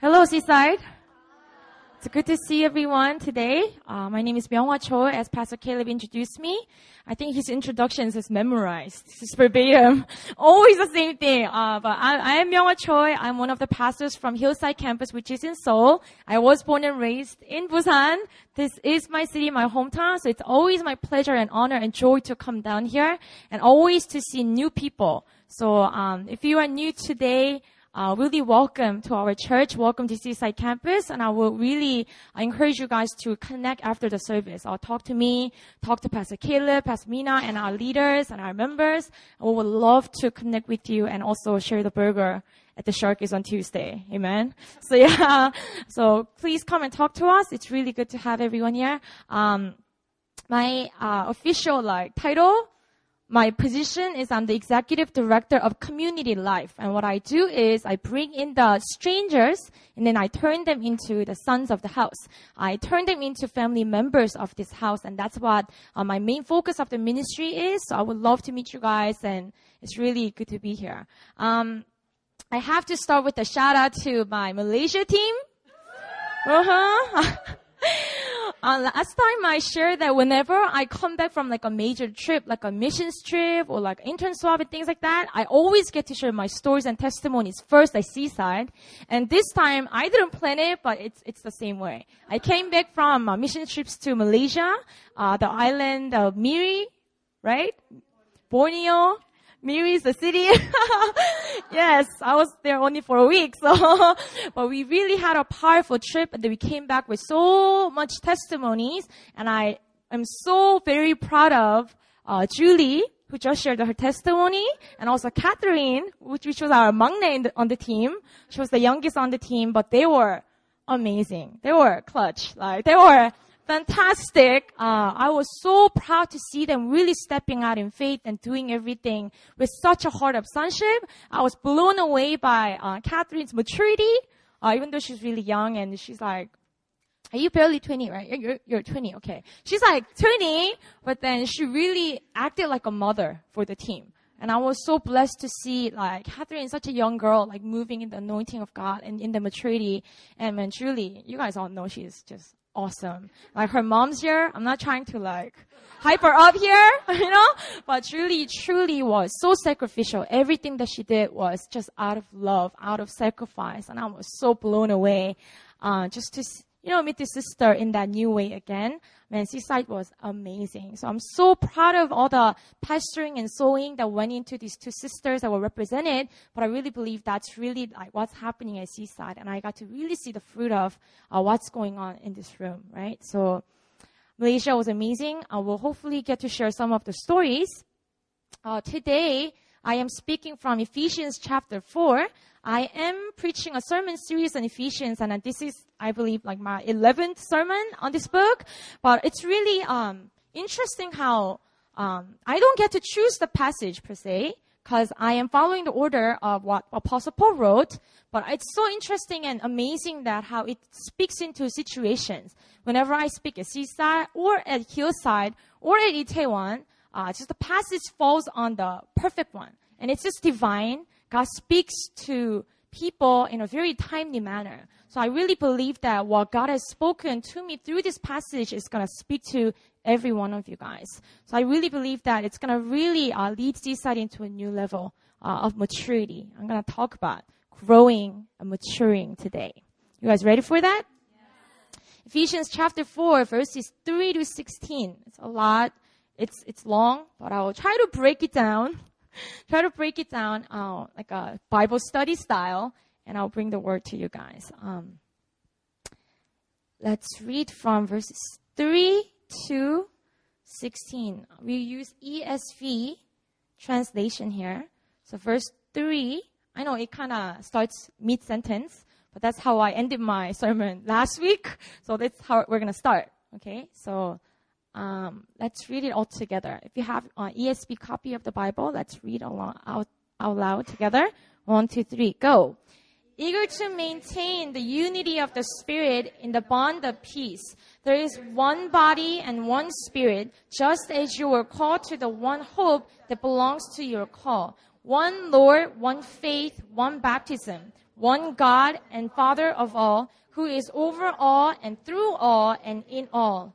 Hello, Seaside. It's good to see everyone today. Uh, my name is Myunghwa Choi, as Pastor Caleb introduced me. I think his introductions is memorized. This is verbatim. Always the same thing. Uh, but I, I am Myunghwa Choi. I'm one of the pastors from Hillside Campus, which is in Seoul. I was born and raised in Busan. This is my city, my hometown. So it's always my pleasure and honor and joy to come down here and always to see new people. So um, if you are new today, uh, really welcome to our church. Welcome to Seaside Campus. And I will really encourage you guys to connect after the service. I'll talk to me, talk to Pastor Caleb, Pastor Mina, and our leaders and our members. And we would love to connect with you and also share the burger at the Sharkies on Tuesday. Amen. So yeah. So please come and talk to us. It's really good to have everyone here. Um, my uh, official like title my position is I'm the executive director of community life. And what I do is I bring in the strangers and then I turn them into the sons of the house. I turn them into family members of this house. And that's what uh, my main focus of the ministry is. So I would love to meet you guys and it's really good to be here. Um, I have to start with a shout out to my Malaysia team. Uh-huh. Uh, last time I shared that whenever I come back from like a major trip, like a missions trip or like intern swap and things like that, I always get to share my stories and testimonies first at Seaside. And this time I didn't plan it, but it's, it's the same way. I came back from uh, mission trips to Malaysia, uh, the island of Miri, right? Borneo, Miri is the city. yes, I was there only for a week. So, but we really had a powerful trip and we came back with so much testimonies and I am so very proud of, uh, Julie, who just shared her testimony, and also Catherine, which, which was our maknae on the team. She was the youngest on the team, but they were amazing. They were clutch. Like, they were fantastic. Uh, I was so proud to see them really stepping out in faith and doing everything with such a heart of sonship. I was blown away by uh, Catherine's maturity, uh, even though she's really young and she's like, are you barely 20, right? You're, you're 20, okay. She's like 20, but then she really acted like a mother for the team. And I was so blessed to see like Catherine, such a young girl, like moving in the anointing of God and in the maturity. And man, Julie, you guys all know she's just awesome. Like her mom's here. I'm not trying to like hype her up here, you know, but truly, truly was so sacrificial. Everything that she did was just out of love, out of sacrifice. And I was so blown away, uh, just to, you know, meet the sister in that new way again. Man, Seaside was amazing. So I'm so proud of all the pastoring and sowing that went into these two sisters that were represented. But I really believe that's really like what's happening at Seaside. And I got to really see the fruit of uh, what's going on in this room, right? So Malaysia was amazing. I will hopefully get to share some of the stories. Uh, today, I am speaking from Ephesians chapter 4. I am preaching a sermon series on Ephesians, and this is, I believe, like my 11th sermon on this book. But it's really um, interesting how um, I don't get to choose the passage per se, because I am following the order of what Apostle Paul wrote. But it's so interesting and amazing that how it speaks into situations. Whenever I speak at Seaside or at Hillside or at Itaewon, uh, just the passage falls on the perfect one. And it's just divine. God speaks to people in a very timely manner. So I really believe that what God has spoken to me through this passage is going to speak to every one of you guys. So I really believe that it's going to really uh, lead Seaside into a new level uh, of maturity. I'm going to talk about growing and maturing today. You guys ready for that? Ephesians chapter 4 verses 3 to 16. It's a lot. It's, it's long, but I will try to break it down try to break it down uh, like a Bible study style, and I'll bring the word to you guys. Um, let's read from verses 3 to 16. We use ESV translation here. So, verse 3, I know it kind of starts mid sentence, but that's how I ended my sermon last week. So, that's how we're going to start. Okay? So, um, let's read it all together. If you have an ESV copy of the Bible, let's read along out, out loud together. One, two, three, go. Eager to maintain the unity of the Spirit in the bond of peace. There is one body and one Spirit, just as you were called to the one hope that belongs to your call. One Lord, one faith, one baptism one God and Father of all, who is over all and through all and in all.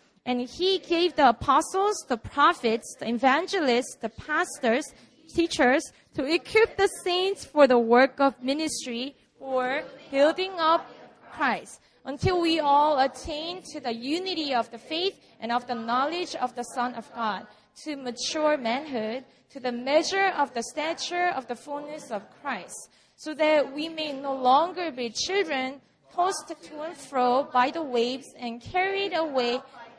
And he gave the apostles, the prophets, the evangelists, the pastors, teachers to equip the saints for the work of ministry for building up Christ until we all attain to the unity of the faith and of the knowledge of the Son of God, to mature manhood, to the measure of the stature of the fullness of Christ, so that we may no longer be children tossed to and fro by the waves and carried away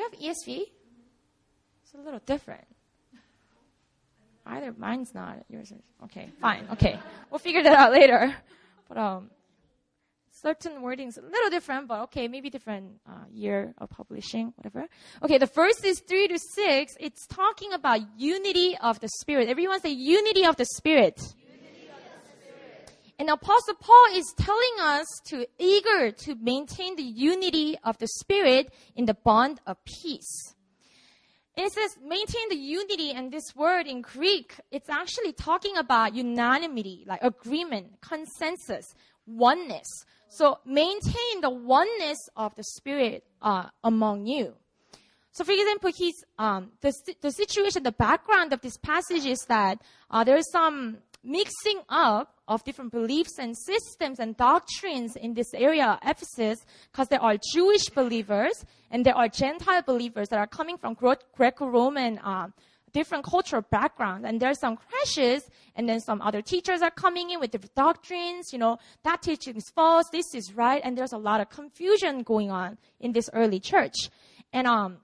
You have ESV? It's a little different. Either mine's not, yours is. Okay, fine. Okay. We'll figure that out later. But, um, certain wordings a little different, but okay, maybe different uh, year of publishing, whatever. Okay, the first is three to six. It's talking about unity of the Spirit. Everyone say unity of the Spirit. And Apostle Paul is telling us to eager to maintain the unity of the Spirit in the bond of peace. And it says maintain the unity, and this word in Greek, it's actually talking about unanimity, like agreement, consensus, oneness. So maintain the oneness of the Spirit uh, among you. So, for example, he's um, the the situation, the background of this passage is that uh, there's some mixing up of different beliefs and systems and doctrines in this area, Ephesus, because there are Jewish believers and there are Gentile believers that are coming from Greco-Roman uh, different cultural backgrounds and there's some crashes and then some other teachers are coming in with different doctrines you know that teaching is false this is right. And there's a lot of confusion going on in this early church. And um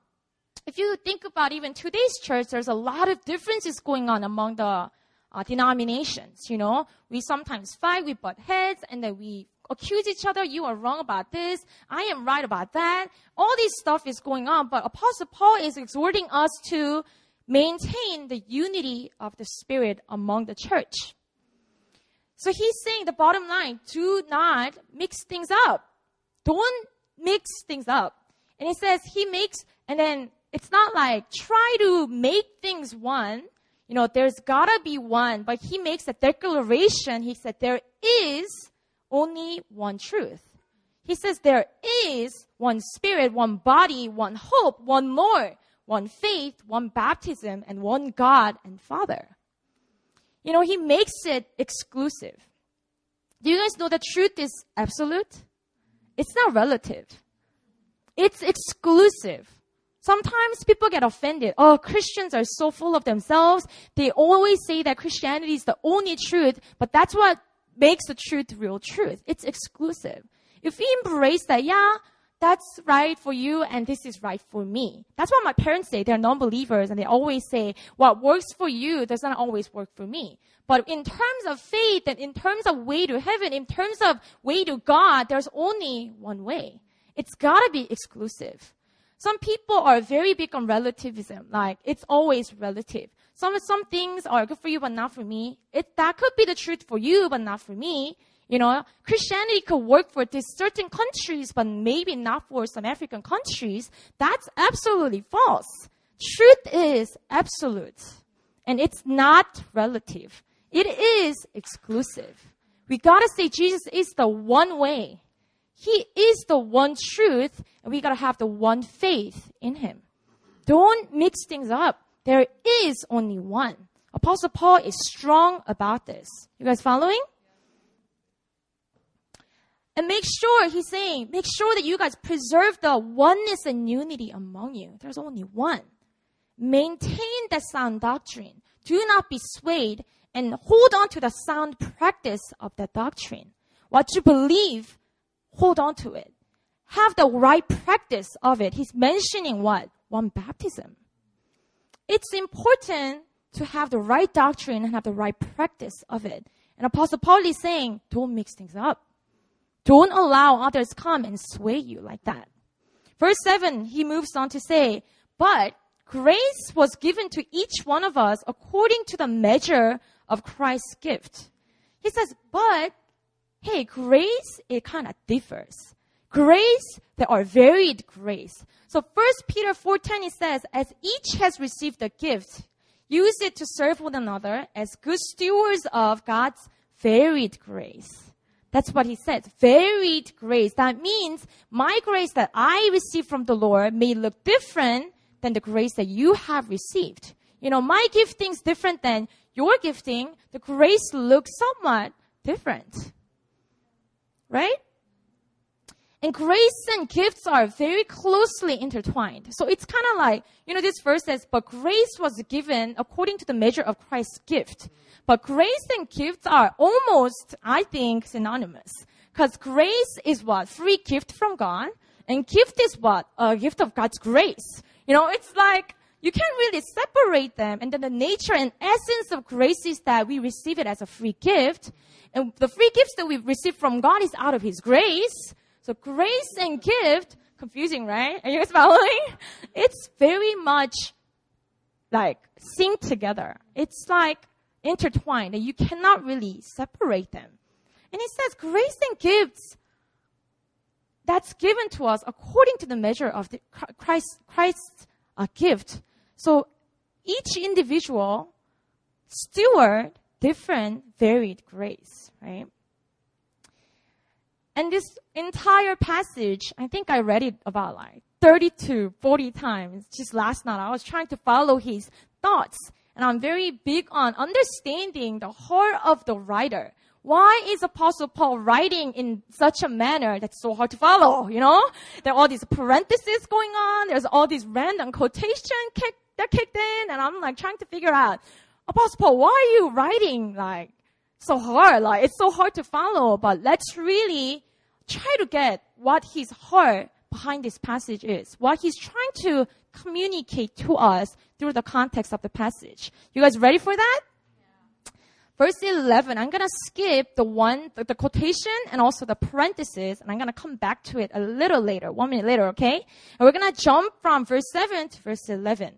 if you think about even today's church there's a lot of differences going on among the uh, denominations. You know, we sometimes fight, we butt heads, and then we accuse each other. You are wrong about this. I am right about that. All this stuff is going on, but Apostle Paul is exhorting us to maintain the unity of the Spirit among the church. So he's saying the bottom line, do not mix things up. Don't mix things up. And he says he makes, and then it's not like try to make things one, you know, there's gotta be one, but he makes a declaration. He said, there is only one truth. He says there is one spirit, one body, one hope, one Lord, one faith, one baptism, and one God and Father. You know, he makes it exclusive. Do you guys know that truth is absolute? It's not relative. It's exclusive. Sometimes people get offended. Oh, Christians are so full of themselves. They always say that Christianity is the only truth, but that's what makes the truth real truth. It's exclusive. If we embrace that, yeah, that's right for you and this is right for me. That's what my parents say. They're non-believers and they always say, what works for you does not always work for me. But in terms of faith and in terms of way to heaven, in terms of way to God, there's only one way. It's gotta be exclusive. Some people are very big on relativism, like it's always relative. Some some things are good for you but not for me. It that could be the truth for you but not for me. You know, Christianity could work for these certain countries but maybe not for some African countries. That's absolutely false. Truth is absolute. And it's not relative. It is exclusive. We gotta say Jesus is the one way. He is the one truth, and we gotta have the one faith in Him. Don't mix things up. There is only one. Apostle Paul is strong about this. You guys following? And make sure, he's saying, make sure that you guys preserve the oneness and unity among you. There's only one. Maintain the sound doctrine. Do not be swayed and hold on to the sound practice of that doctrine. What you believe, hold on to it. Have the right practice of it. He's mentioning what? One baptism. It's important to have the right doctrine and have the right practice of it. And Apostle Paul is saying, don't mix things up. Don't allow others come and sway you like that. Verse 7, he moves on to say, but grace was given to each one of us according to the measure of Christ's gift. He says, but hey, grace, it kind of differs. Grace, there are varied grace. So first Peter 4.10, it says, as each has received a gift, use it to serve one another as good stewards of God's varied grace. That's what he says. Varied grace. That means my grace that I receive from the Lord may look different than the grace that you have received. You know, my gifting is different than your gifting. The grace looks somewhat different. Right? And grace and gifts are very closely intertwined. So it's kind of like, you know, this verse says, but grace was given according to the measure of Christ's gift. But grace and gifts are almost, I think, synonymous. Because grace is what? Free gift from God. And gift is what? A gift of God's grace. You know, it's like, you can't really separate them. And then the nature and essence of grace is that we receive it as a free gift. And the free gifts that we receive from God is out of His grace. So grace and gift, confusing, right? Are you guys following? It's very much like synced together. It's like intertwined and you cannot really separate them. And it says grace and gifts that's given to us according to the measure of the Christ, Christ's uh, gift. So each individual steward different varied grace, right? And this entire passage, I think I read it about like 30 to 40 times just last night. I was trying to follow his thoughts and I'm very big on understanding the heart of the writer. Why is Apostle Paul writing in such a manner that's so hard to follow? You know, there are all these parentheses going on. There's all these random quotation that kicked in, and I'm like trying to figure out, Apostle Paul, why are you writing like so hard? Like it's so hard to follow. But let's really try to get what his heart behind this passage is, what he's trying to communicate to us through the context of the passage. You guys ready for that? Verse 11, I'm gonna skip the one, the, the, quotation and also the parenthesis, and I'm gonna come back to it a little later, one minute later, okay? And we're gonna jump from verse 7 to verse 11.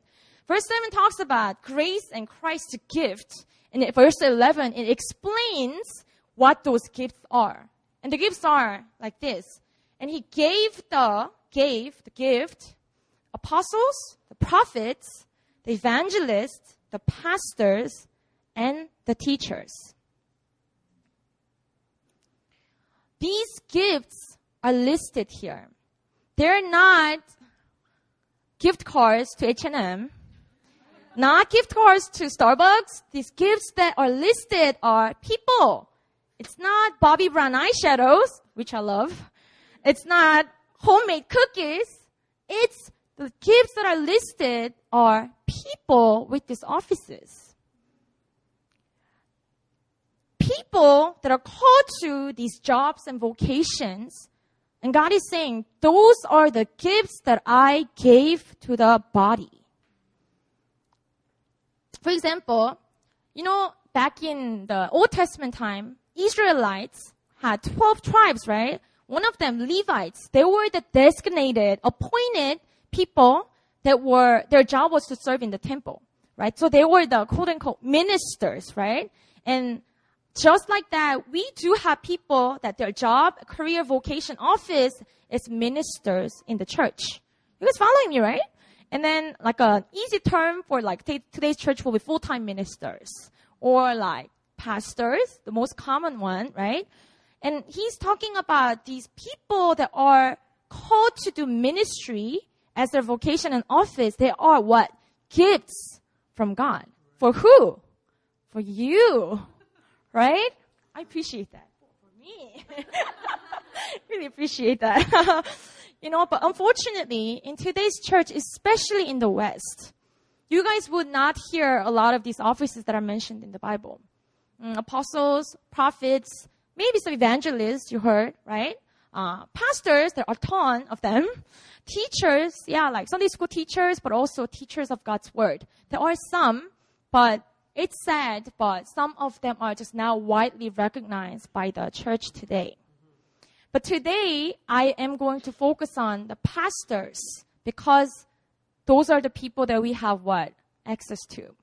Verse 7 talks about grace and Christ's gift. And in verse 11, it explains what those gifts are. And the gifts are like this. And he gave the, gave the gift, apostles, the prophets, the evangelists, the pastors, and the teachers. These gifts are listed here. They're not gift cards to H&M, not gift cards to Starbucks. These gifts that are listed are people. It's not Bobbi Brown eyeshadows, which I love. It's not homemade cookies. It's the gifts that are listed are people with these offices. People that are called to these jobs and vocations. And God is saying, those are the gifts that I gave to the body. For example, you know, back in the Old Testament time, Israelites had 12 tribes, right? One of them, Levites, they were the designated, appointed people that were, their job was to serve in the temple, right? So they were the quote unquote ministers, right? And just like that, we do have people that their job, career, vocation, office is ministers in the church. You guys following me, right? And then like an easy term for like t- today's church will be full-time ministers or like pastors, the most common one, right? And he's talking about these people that are called to do ministry as their vocation and office, they are what? Gifts from God. For who? For you. Right? I appreciate that. For me. really appreciate that. you know, but unfortunately, in today's church, especially in the West, you guys would not hear a lot of these offices that are mentioned in the Bible. Mm, apostles, prophets, maybe some evangelists you heard, right? Uh, pastors, there are a ton of them. Teachers, yeah, like Sunday school teachers, but also teachers of God's word. There are some, but it's sad, but some of them are just now widely recognized by the church today. But today, I am going to focus on the pastors because those are the people that we have what? Access to.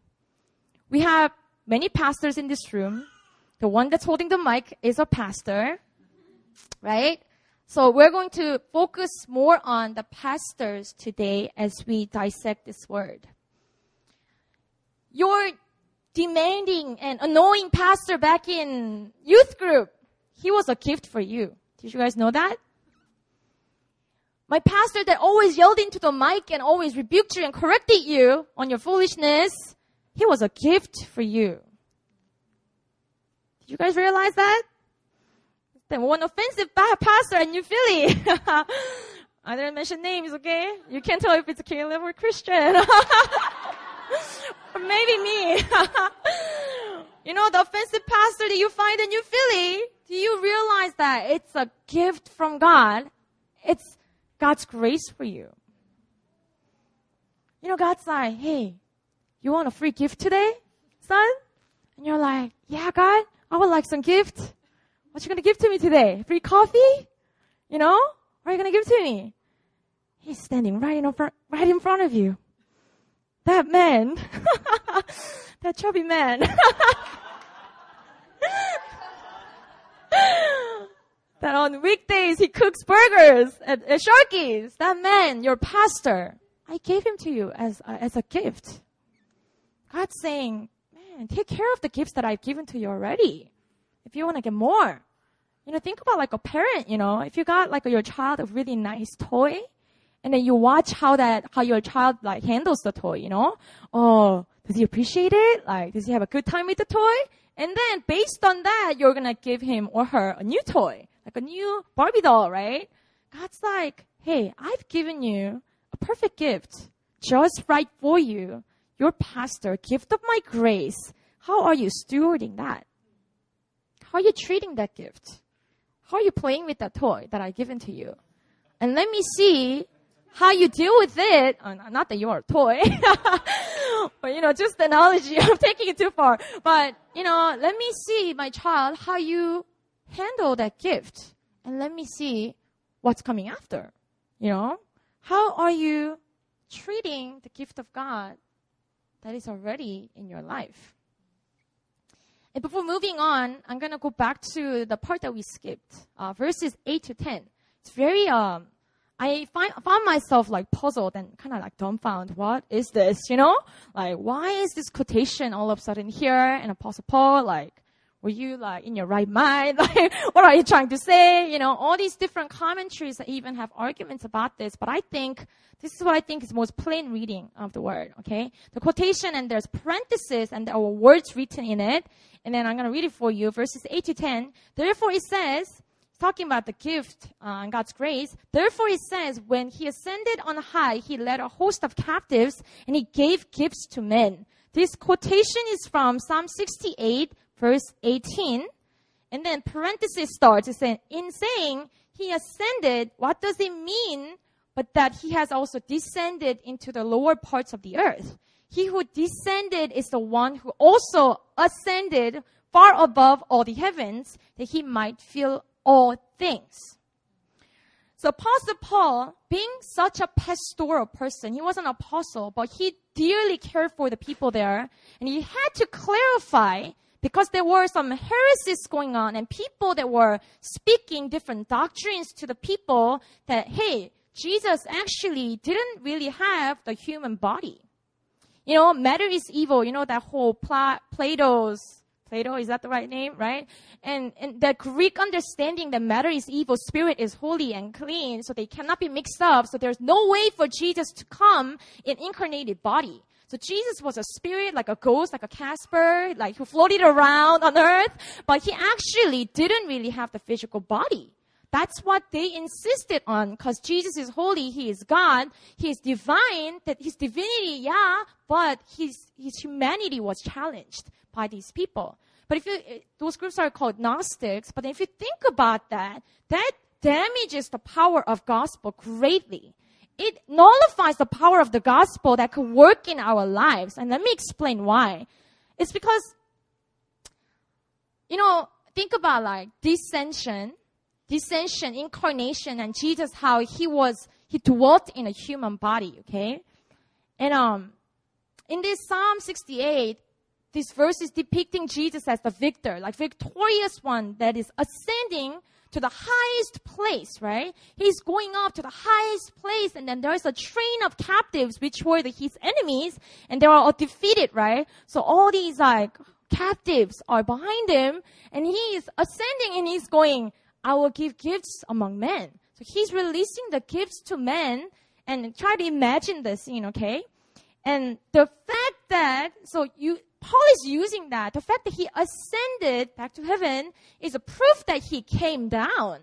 We have many pastors in this room. The one that's holding the mic is a pastor, right? So we're going to focus more on the pastors today as we dissect this word. Your demanding and annoying pastor back in youth group, he was a gift for you. Did you guys know that? My pastor that always yelled into the mic and always rebuked you and corrected you on your foolishness, he was a gift for you. Did you guys realize that? Then one offensive pastor in New Philly. I didn't mention names, okay? You can't tell if it's Caleb or Christian. or maybe me. you know, the offensive pastor that you find in New Philly, do you realize that it's a gift from God? It's God's grace for you. You know, God's like, hey, you want a free gift today, son? And you're like, yeah, God, I would like some gift. What you gonna give to me today? Free coffee? You know? What are you gonna give to me? He's standing right in front, right in front of you. That man, that chubby man. that on weekdays he cooks burgers at, at Sharky's. That man, your pastor, I gave him to you as a, as a gift. God's saying, man, take care of the gifts that I've given to you already. If you want to get more, you know, think about like a parent, you know, if you got like your child a really nice toy, and then you watch how that how your child like handles the toy, you know? Oh, does he appreciate it? Like, does he have a good time with the toy? And then based on that, you're gonna give him or her a new toy, like a new Barbie doll, right? God's like, hey, I've given you a perfect gift, just right for you. Your pastor, gift of my grace. How are you stewarding that? How are you treating that gift? How are you playing with that toy that I've given to you? And let me see how you deal with it, uh, not that you're a toy, but you know, just the analogy, I'm taking it too far. But, you know, let me see, my child, how you handle that gift. And let me see what's coming after. You know? How are you treating the gift of God that is already in your life? And before moving on, I'm gonna go back to the part that we skipped, uh, verses 8 to 10. It's very, um, I find, found myself like puzzled and kind of like dumbfounded. What is this? You know, like why is this quotation all of a sudden here? And Apostle Paul, like, were you like in your right mind? Like, what are you trying to say? You know, all these different commentaries that even have arguments about this. But I think this is what I think is most plain reading of the word. Okay, the quotation and there's parentheses and there are words written in it. And then I'm going to read it for you, verses eight to ten. Therefore, it says talking about the gift uh, and God's grace. Therefore, it says, when he ascended on high, he led a host of captives and he gave gifts to men. This quotation is from Psalm 68, verse 18. And then parenthesis starts, it says, in saying he ascended, what does it mean? But that he has also descended into the lower parts of the earth. He who descended is the one who also ascended far above all the heavens that he might fill all things. So Apostle Paul, being such a pastoral person, he was an apostle, but he dearly cared for the people there, and he had to clarify because there were some heresies going on and people that were speaking different doctrines to the people that, hey, Jesus actually didn't really have the human body. You know, matter is evil. You know, that whole Pla- Plato's Plato, is that the right name, right? And, and the Greek understanding that matter is evil, spirit is holy and clean, so they cannot be mixed up. So there's no way for Jesus to come in incarnated body. So Jesus was a spirit, like a ghost, like a Casper, like who floated around on earth, but he actually didn't really have the physical body. That's what they insisted on because Jesus is holy, He is God, He is divine, that His divinity, yeah, but His, His humanity was challenged by these people. But if you, eh, those groups are called Gnostics, but if you think about that, that damages the power of gospel greatly. It nullifies the power of the gospel that could work in our lives. And let me explain why. It's because, you know, think about like descension, descension, incarnation, and Jesus, how he was, he dwelt in a human body, okay? And, um, in this Psalm 68, this verse is depicting Jesus as the victor, like victorious one that is ascending to the highest place, right? He's going up to the highest place, and then there's a train of captives which were the, his enemies, and they are all defeated, right? So all these like captives are behind him, and he is ascending and he's going, I will give gifts among men. So he's releasing the gifts to men, and try to imagine this scene, okay? And the fact that, so you, Paul is using that. The fact that he ascended back to heaven is a proof that he came down.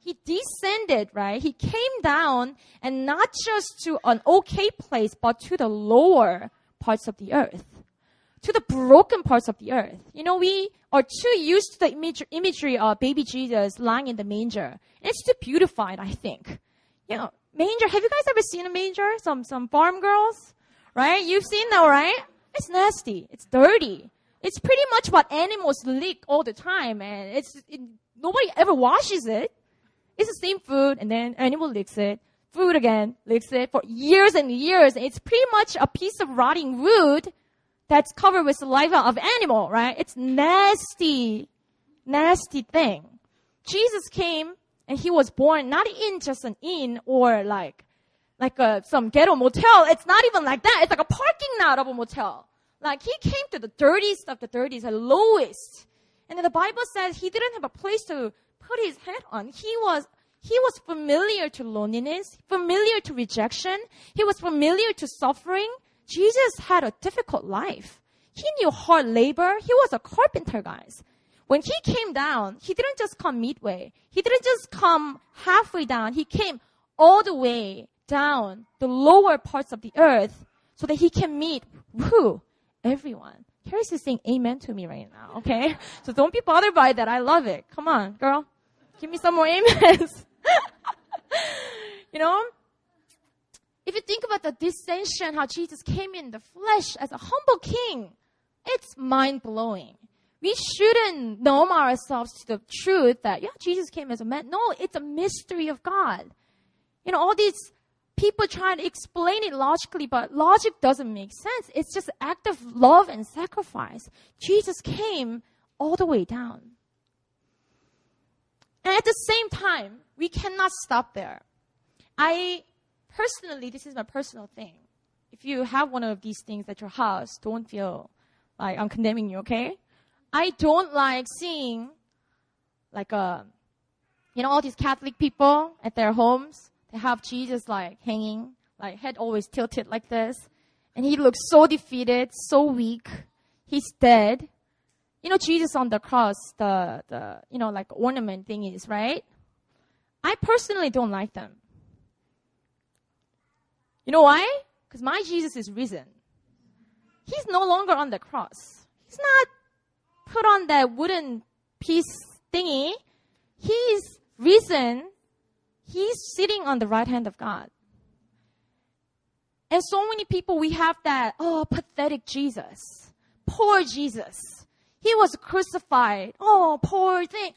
He descended, right? He came down and not just to an okay place, but to the lower parts of the earth. To the broken parts of the earth. You know, we are too used to the image, imagery of baby Jesus lying in the manger. It's too beautified, I think. You know, manger, have you guys ever seen a manger? Some, some farm girls? Right? You've seen that, right? It's nasty. It's dirty. It's pretty much what animals lick all the time, and it's it, nobody ever washes it. It's the same food, and then animal licks it. Food again, licks it for years and years. And It's pretty much a piece of rotting wood that's covered with saliva of animal, right? It's nasty, nasty thing. Jesus came and he was born not in just an inn or like like a, some ghetto motel. It's not even like that. It's like a parking lot of a motel. Like he came to the dirtiest of the dirtiest, the lowest. And then the Bible says he didn't have a place to put his head on. He was, he was familiar to loneliness, familiar to rejection. He was familiar to suffering. Jesus had a difficult life. He knew hard labor. He was a carpenter, guys. When he came down, he didn't just come midway. He didn't just come halfway down. He came all the way down the lower parts of the earth so that he can meet who? Everyone. Harris is saying amen to me right now, okay? So don't be bothered by that. I love it. Come on, girl. Give me some more amens. you know? If you think about the descension, how Jesus came in the flesh as a humble king, it's mind blowing. We shouldn't numb ourselves to the truth that, yeah, Jesus came as a man. No, it's a mystery of God. You know, all these people try to explain it logically, but logic doesn't make sense. It's just act of love and sacrifice. Jesus came all the way down. And at the same time, we cannot stop there. I personally, this is my personal thing. If you have one of these things at your house, don't feel like I'm condemning you, okay? I don't like seeing like a, uh, you know, all these Catholic people at their homes they have Jesus like hanging, like head always tilted like this. And he looks so defeated, so weak. He's dead. You know, Jesus on the cross, the, the, you know, like ornament thing is, right? I personally don't like them. You know why? Because my Jesus is risen. He's no longer on the cross. He's not put on that wooden piece thingy. He's risen He's sitting on the right hand of God. And so many people, we have that, oh, pathetic Jesus. Poor Jesus. He was crucified. Oh, poor thing.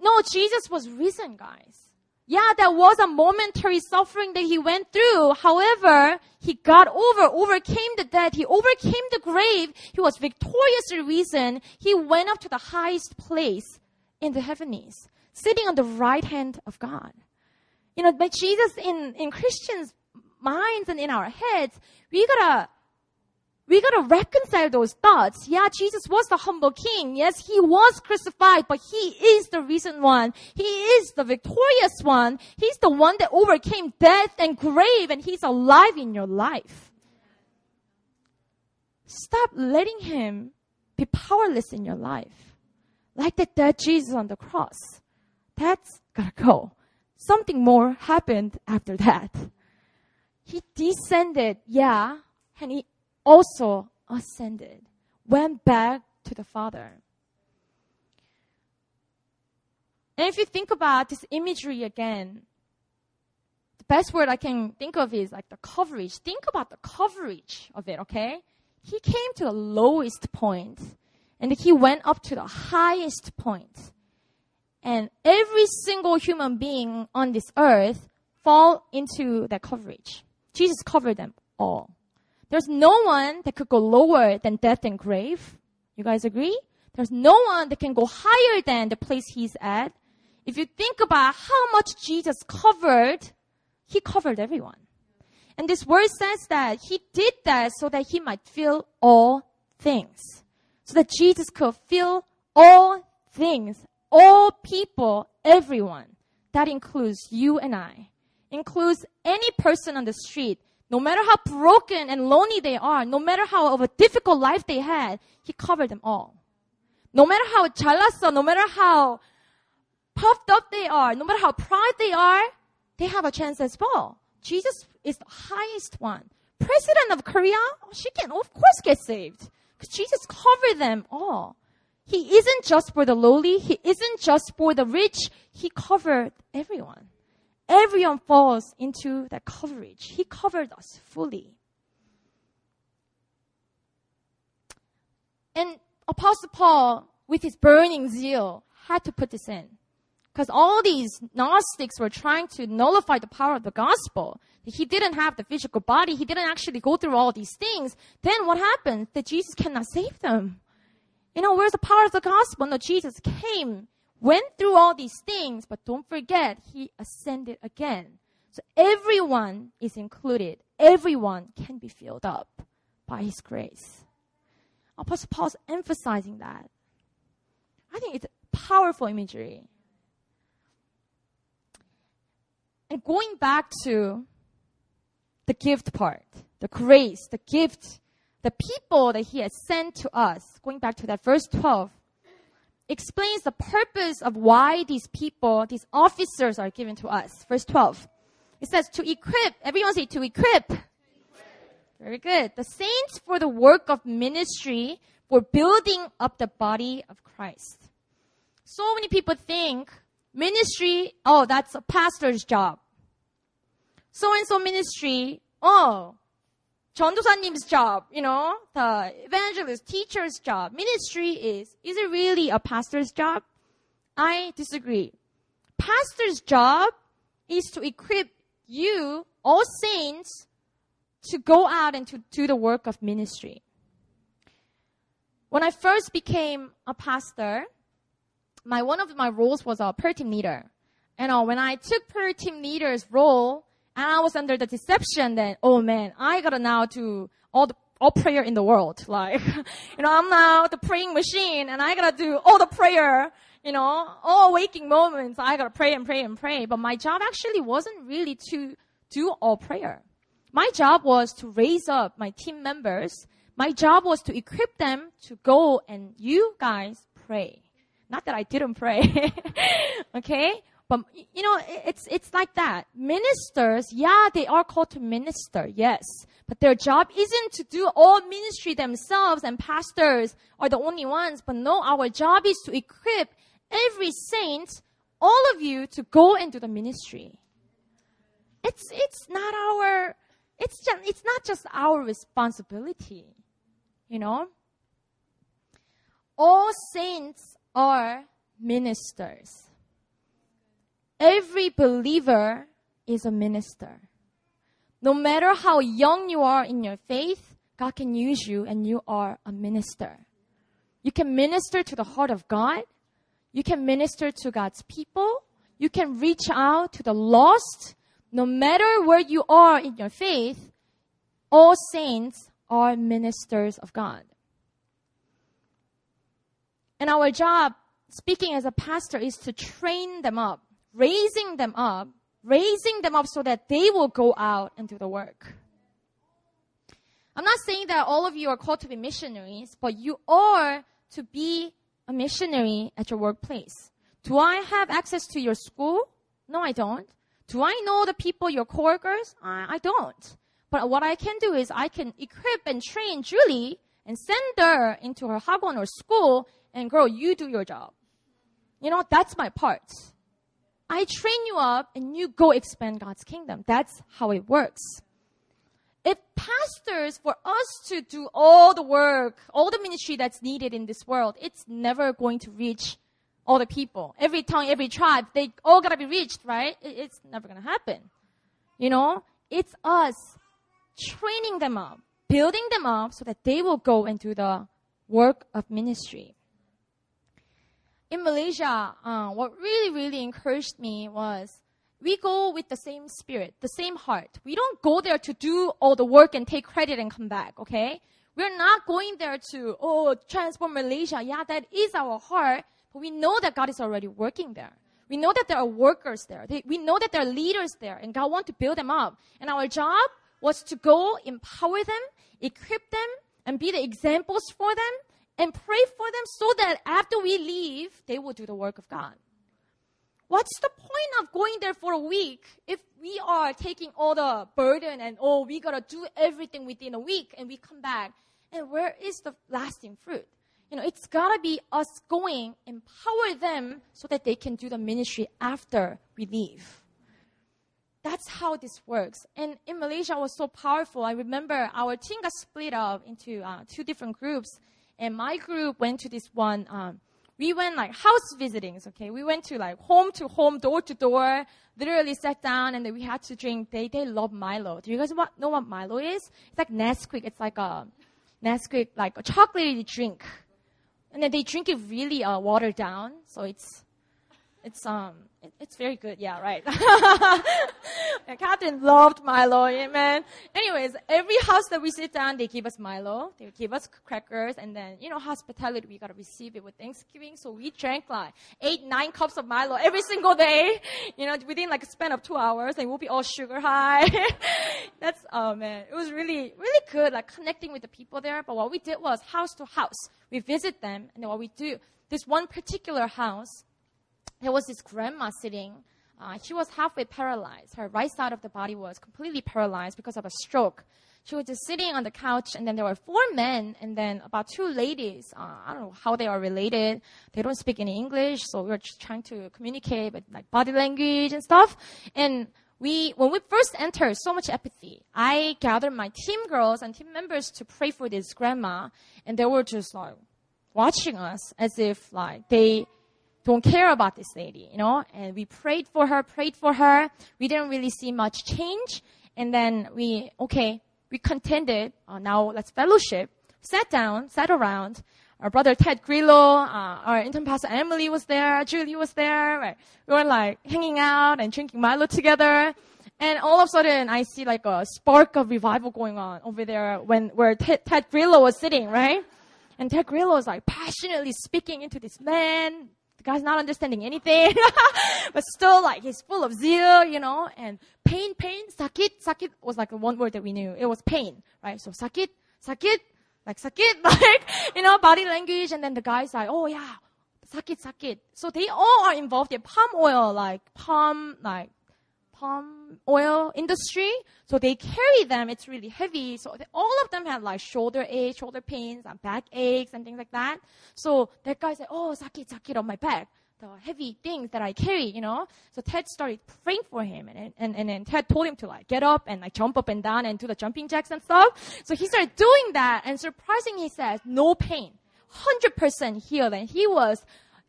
No, Jesus was risen, guys. Yeah, there was a momentary suffering that he went through. However, he got over, overcame the death. He overcame the grave. He was victoriously risen. He went up to the highest place in the heavens, sitting on the right hand of God. You know, but Jesus in, in Christians' minds and in our heads, we gotta, we gotta reconcile those thoughts. Yeah, Jesus was the humble king. Yes, he was crucified, but he is the risen one. He is the victorious one. He's the one that overcame death and grave and he's alive in your life. Stop letting him be powerless in your life. Like that dead Jesus on the cross. That's gotta go. Something more happened after that. He descended, yeah, and he also ascended, went back to the Father. And if you think about this imagery again, the best word I can think of is like the coverage. Think about the coverage of it, okay? He came to the lowest point and he went up to the highest point. And every single human being on this earth fall into that coverage. Jesus covered them all. There's no one that could go lower than death and grave. You guys agree? There's no one that can go higher than the place he's at. If you think about how much Jesus covered, he covered everyone. And this word says that he did that so that he might fill all things. So that Jesus could fill all things, all people, everyone. That includes you and I. Includes any person on the street. No matter how broken and lonely they are, no matter how of a difficult life they had, he covered them all. No matter how 잘났어, no matter how puffed up they are, no matter how proud they are, they have a chance as well. Jesus is the highest one. President of Korea, she can of course get saved. Because Jesus covered them all. He isn't just for the lowly. He isn't just for the rich. He covered everyone. Everyone falls into that coverage. He covered us fully. And Apostle Paul, with his burning zeal, had to put this in. Because all these Gnostics were trying to nullify the power of the gospel. He didn't have the physical body. He didn't actually go through all these things. Then what happened? That Jesus cannot save them. You know, where's the power of the gospel? No, Jesus came, went through all these things, but don't forget, he ascended again. So everyone is included. Everyone can be filled up by his grace. Apostle Paul's emphasizing that. I think it's powerful imagery. And going back to the gift part, the grace, the gift, the people that he has sent to us, going back to that verse 12, explains the purpose of why these people, these officers are given to us. Verse 12. It says to equip, everyone say to equip. Very good. The saints for the work of ministry, for building up the body of Christ. So many people think Ministry, oh, that's a pastor's job. So and so ministry, oh, 전도사님's job, you know, the evangelist, teacher's job. Ministry is, is it really a pastor's job? I disagree. Pastor's job is to equip you, all saints, to go out and to do the work of ministry. When I first became a pastor, my one of my roles was a prayer team leader. And uh, when I took prayer team leader's role, and I was under the deception that, oh man, I gotta now do all the all prayer in the world. Like, you know, I'm now the praying machine, and I gotta do all the prayer. You know, all waking moments, I gotta pray and pray and pray. But my job actually wasn't really to do all prayer. My job was to raise up my team members. My job was to equip them to go and you guys pray. Not that I didn't pray. okay? But you know, it's it's like that. Ministers, yeah, they are called to minister, yes. But their job isn't to do all ministry themselves and pastors are the only ones. But no, our job is to equip every saint, all of you, to go do the ministry. It's it's not our it's just it's not just our responsibility. You know? All saints are ministers. Every believer is a minister. No matter how young you are in your faith, God can use you and you are a minister. You can minister to the heart of God. You can minister to God's people. You can reach out to the lost. No matter where you are in your faith, all saints are ministers of God. And our job, speaking as a pastor, is to train them up, raising them up, raising them up so that they will go out and do the work. I'm not saying that all of you are called to be missionaries, but you are to be a missionary at your workplace. Do I have access to your school? No, I don't. Do I know the people, your coworkers? I, I don't. But what I can do is I can equip and train Julie and send her into her hagwon or school and girl, you do your job. You know, that's my part. I train you up and you go expand God's kingdom. That's how it works. If pastors, for us to do all the work, all the ministry that's needed in this world, it's never going to reach all the people. Every tongue, every tribe, they all gotta be reached, right? It's never gonna happen. You know, it's us training them up, building them up so that they will go and do the work of ministry. In Malaysia, uh, what really, really encouraged me was we go with the same spirit, the same heart. We don't go there to do all the work and take credit and come back, okay? We're not going there to, oh, transform Malaysia. Yeah, that is our heart, but we know that God is already working there. We know that there are workers there. They, we know that there are leaders there, and God wants to build them up. And our job was to go empower them, equip them, and be the examples for them, and pray for them so that after we leave, they will do the work of God. What's the point of going there for a week if we are taking all the burden and oh, we gotta do everything within a week and we come back? And where is the lasting fruit? You know, it's gotta be us going, empower them so that they can do the ministry after we leave. That's how this works. And in Malaysia, it was so powerful. I remember our team got split up into uh, two different groups, and my group went to this one. Um, we went like house visitings. Okay, we went to like home to home, door to door. Literally sat down, and then we had to drink. They they love Milo. Do you guys know what Milo is? It's like Nesquik. It's like a Nesquik, like a chocolatey drink and then they drink it really uh, watered down, so it's it's um it, it's very good. Yeah, right. Captain loved Milo, amen. Anyways, every house that we sit down, they give us Milo, they give us crackers, and then you know hospitality, we gotta receive it with Thanksgiving. So we drank like eight, nine cups of Milo every single day. You know, within like a span of two hours, and we'll be all sugar high. That's oh man, it was really really good, like connecting with the people there. But what we did was house to house, we visit them, and then what we do, this one particular house there was this grandma sitting. Uh, she was halfway paralyzed. Her right side of the body was completely paralyzed because of a stroke. She was just sitting on the couch, and then there were four men, and then about two ladies. Uh, I don't know how they are related. They don't speak any English, so we were just trying to communicate with like body language and stuff. And we, when we first entered, so much apathy. I gathered my team girls and team members to pray for this grandma, and they were just like watching us as if like they don't care about this lady, you know? And we prayed for her, prayed for her. We didn't really see much change. And then we, okay, we contended. Uh, now let's fellowship. Sat down, sat around. Our brother Ted Grillo, uh, our intern pastor Emily was there, Julie was there. Right? We were like hanging out and drinking Milo together. And all of a sudden, I see like a spark of revival going on over there when where Ted, Ted Grillo was sitting, right? And Ted Grillo was like passionately speaking into this man, guy's not understanding anything, but still like he's full of zeal, you know, and pain, pain, sakit, sakit was like the one word that we knew. It was pain, right? So sakit, sakit, like sakit, like, you know, body language. And then the guy's like, oh yeah, sakit, sakit. So they all are involved in palm oil, like palm, like palm oil industry. So they carry them. It's really heavy. So they, all of them had like shoulder aches, shoulder pains, and back aches, and things like that. So that guy said, "Oh, sakit, sakit on my back." The heavy things that I carry, you know. So Ted started praying for him, and and and then Ted told him to like get up and like jump up and down and do the jumping jacks and stuff. So he started doing that, and surprisingly, he says no pain, hundred percent healed, and he was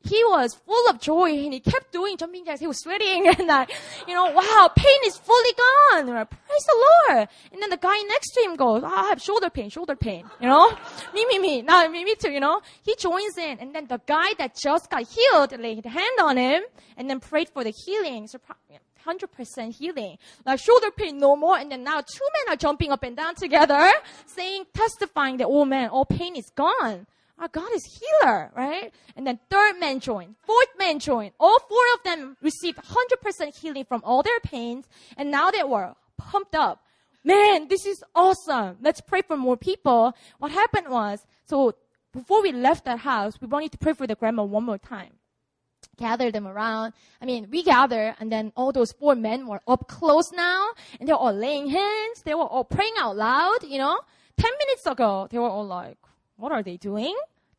he was full of joy and he kept doing jumping jacks. He was sweating and like, you know, wow, pain is fully gone. Praise the Lord. And then the guy next to him goes, oh, I have shoulder pain, shoulder pain, you know? me, me, me. Now, me, me too, you know? He joins in and then the guy that just got healed laid hand on him and then prayed for the healing. So, 100% healing. Like shoulder pain no more. And then now two men are jumping up and down together saying, testifying that, oh man, all pain is gone. Our God is healer, right? And then third man joined, fourth man joined. All four of them received 100% healing from all their pains, and now they were pumped up. Man, this is awesome. Let's pray for more people. What happened was, so before we left that house, we wanted to pray for the grandma one more time. gather them around. I mean, we gather and then all those four men were up close now and they're all laying hands. They were all praying out loud, you know. Ten minutes ago, they were all like, what are they doing?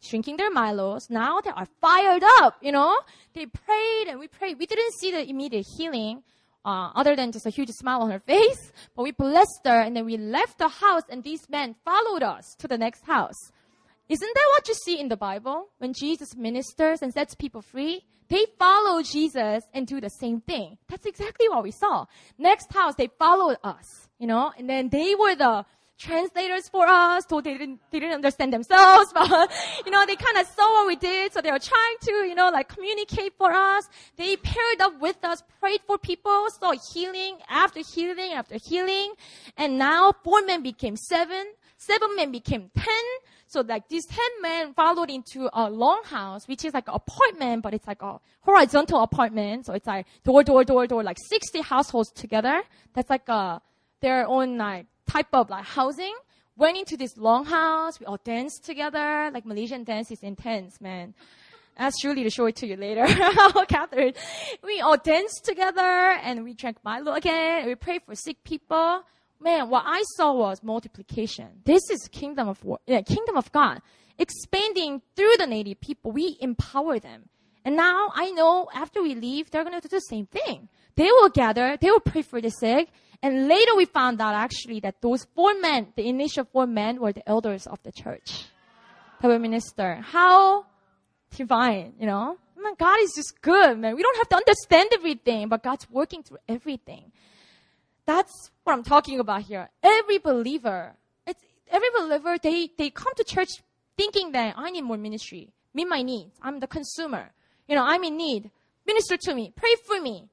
Drinking their Milos. Now they are fired up, you know. They prayed and we prayed. We didn't see the immediate healing. Uh, other than just a huge smile on her face, but we blessed her and then we left the house and these men followed us to the next house. Isn't that what you see in the Bible? When Jesus ministers and sets people free, they follow Jesus and do the same thing. That's exactly what we saw. Next house, they followed us, you know, and then they were the translators for us, though they didn't, they didn't understand themselves, but, you know, they kind of saw what we did, so they were trying to, you know, like communicate for us. They paired up with us, prayed for people, saw healing after healing after healing, and now four men became seven, seven men became ten, so like these 10 men followed into a longhouse, which is like an apartment, but it's like a horizontal apartment. So it's like door, door, door, door, like 60 households together. That's like a, their own like type of like housing. Went into this longhouse. We all danced together. Like Malaysian dance is intense, man. Ask Julie to show it to you later. Catherine. We all danced together and we drank Milo again. We prayed for sick people man, what I saw was multiplication. This is kingdom of yeah, kingdom of God expanding through the native people. We empower them, and now I know after we leave, they're going to do the same thing. They will gather, they will pray for the sick, and later we found out actually that those four men, the initial four men, were the elders of the church that will minister. How divine, you know? Oh man, God is just good, man. We don't have to understand everything, but God's working through everything. That's what I'm talking about here. Every believer, it's, every believer, they, they come to church thinking that I need more ministry, meet my needs. I'm the consumer. You know, I'm in need. Minister to me. Pray for me.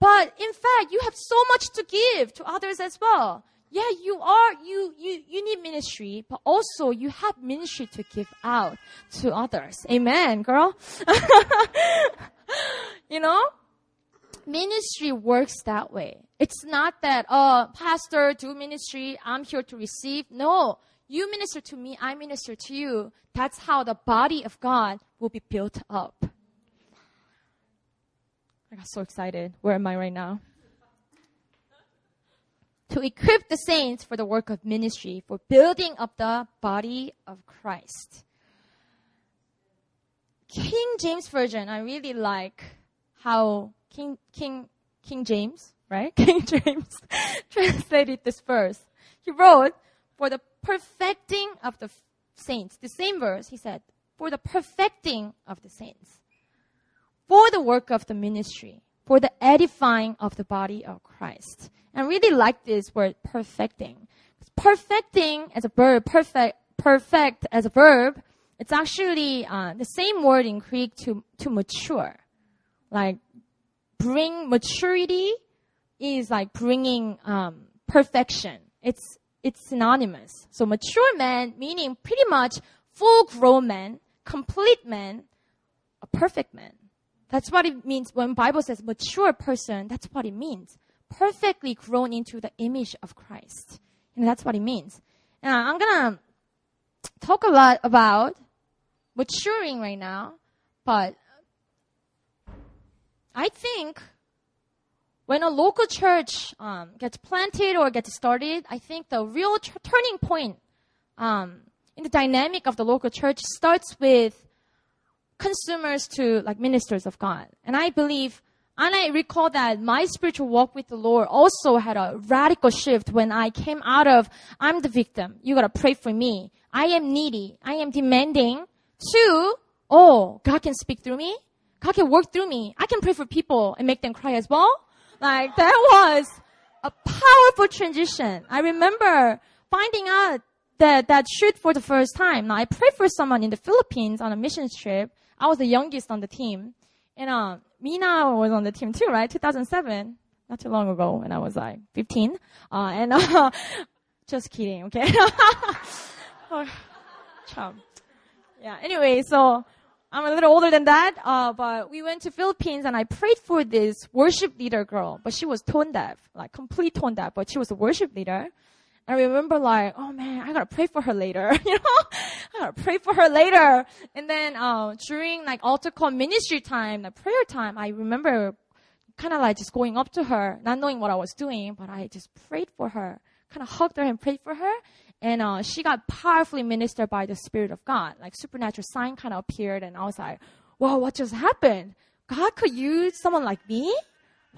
But in fact, you have so much to give to others as well. Yeah, you are, you, you, you need ministry, but also you have ministry to give out to others. Amen, girl. you know? Ministry works that way. It's not that, uh, pastor, do ministry, I'm here to receive. No. You minister to me, I minister to you. That's how the body of God will be built up. I got so excited. Where am I right now? to equip the saints for the work of ministry, for building up the body of Christ. King James Version, I really like how King, King, King James right? King James translated this verse. He wrote, for the perfecting of the saints. The same verse, he said, for the perfecting of the saints. For the work of the ministry. For the edifying of the body of Christ. And I really like this word perfecting. Perfecting as a verb, perfect, perfect as a verb, it's actually uh, the same word in Greek to, to mature. Like bring maturity is like bringing um, perfection. It's it's synonymous. So mature man meaning pretty much full grown man, complete man, a perfect man. That's what it means when Bible says mature person. That's what it means. Perfectly grown into the image of Christ. And that's what it means. And I'm gonna talk a lot about maturing right now, but I think when a local church um, gets planted or gets started, I think the real tr- turning point um, in the dynamic of the local church starts with consumers to like ministers of God. And I believe, and I recall that my spiritual walk with the Lord also had a radical shift when I came out of, I'm the victim. You gotta pray for me. I am needy. I am demanding to, oh, God can speak through me. God can work through me. I can pray for people and make them cry as well. Like that was a powerful transition. I remember finding out that that shoot for the first time. Now I prayed for someone in the Philippines on a mission trip. I was the youngest on the team. And uh, Mina was on the team too, right? 2007. Not too long ago when I was like 15. Uh, and uh, just kidding, okay? oh, yeah, anyway, so I'm a little older than that, uh, but we went to Philippines and I prayed for this worship leader girl, but she was tone deaf, like complete tone deaf, but she was a worship leader. I remember like, oh man, I gotta pray for her later. you know, I gotta pray for her later. And then uh, during like altar call ministry time, like prayer time, I remember kind of like just going up to her, not knowing what I was doing, but I just prayed for her, kind of hugged her and prayed for her. And uh, she got powerfully ministered by the Spirit of God. Like supernatural sign kind of appeared, and I was like, "Wow, what just happened? God could use someone like me?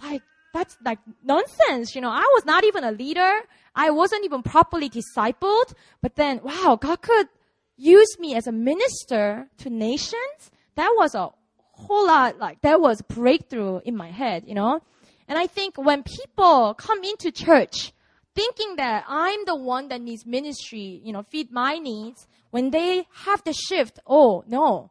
Like that's like nonsense. You know, I was not even a leader. I wasn't even properly discipled. But then, wow, God could use me as a minister to nations. That was a whole lot, like, that was breakthrough in my head, you know? And I think when people come into church thinking that I'm the one that needs ministry, you know, feed my needs, when they have the shift, oh, no,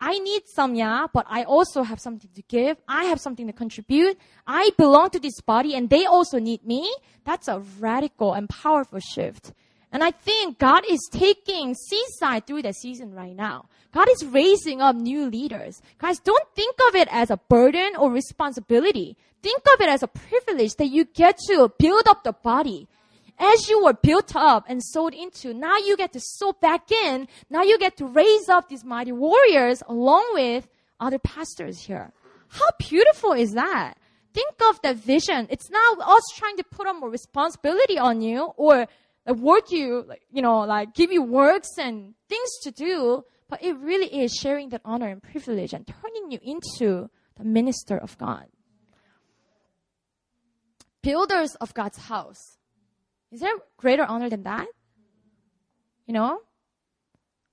I need some, yeah, but I also have something to give. I have something to contribute. I belong to this body and they also need me. That's a radical and powerful shift. And I think God is taking Seaside through the season right now. God is raising up new leaders. Guys, don't think of it as a burden or responsibility. Think of it as a privilege that you get to build up the body as you were built up and sold into, now you get to sow back in. Now you get to raise up these mighty warriors along with other pastors here. How beautiful is that? Think of the vision. It's not us trying to put on more responsibility on you or work you, you know, like give you works and things to do, but it really is sharing that honor and privilege and turning you into the minister of God. Builders of God's house. Is there greater honor than that? You know?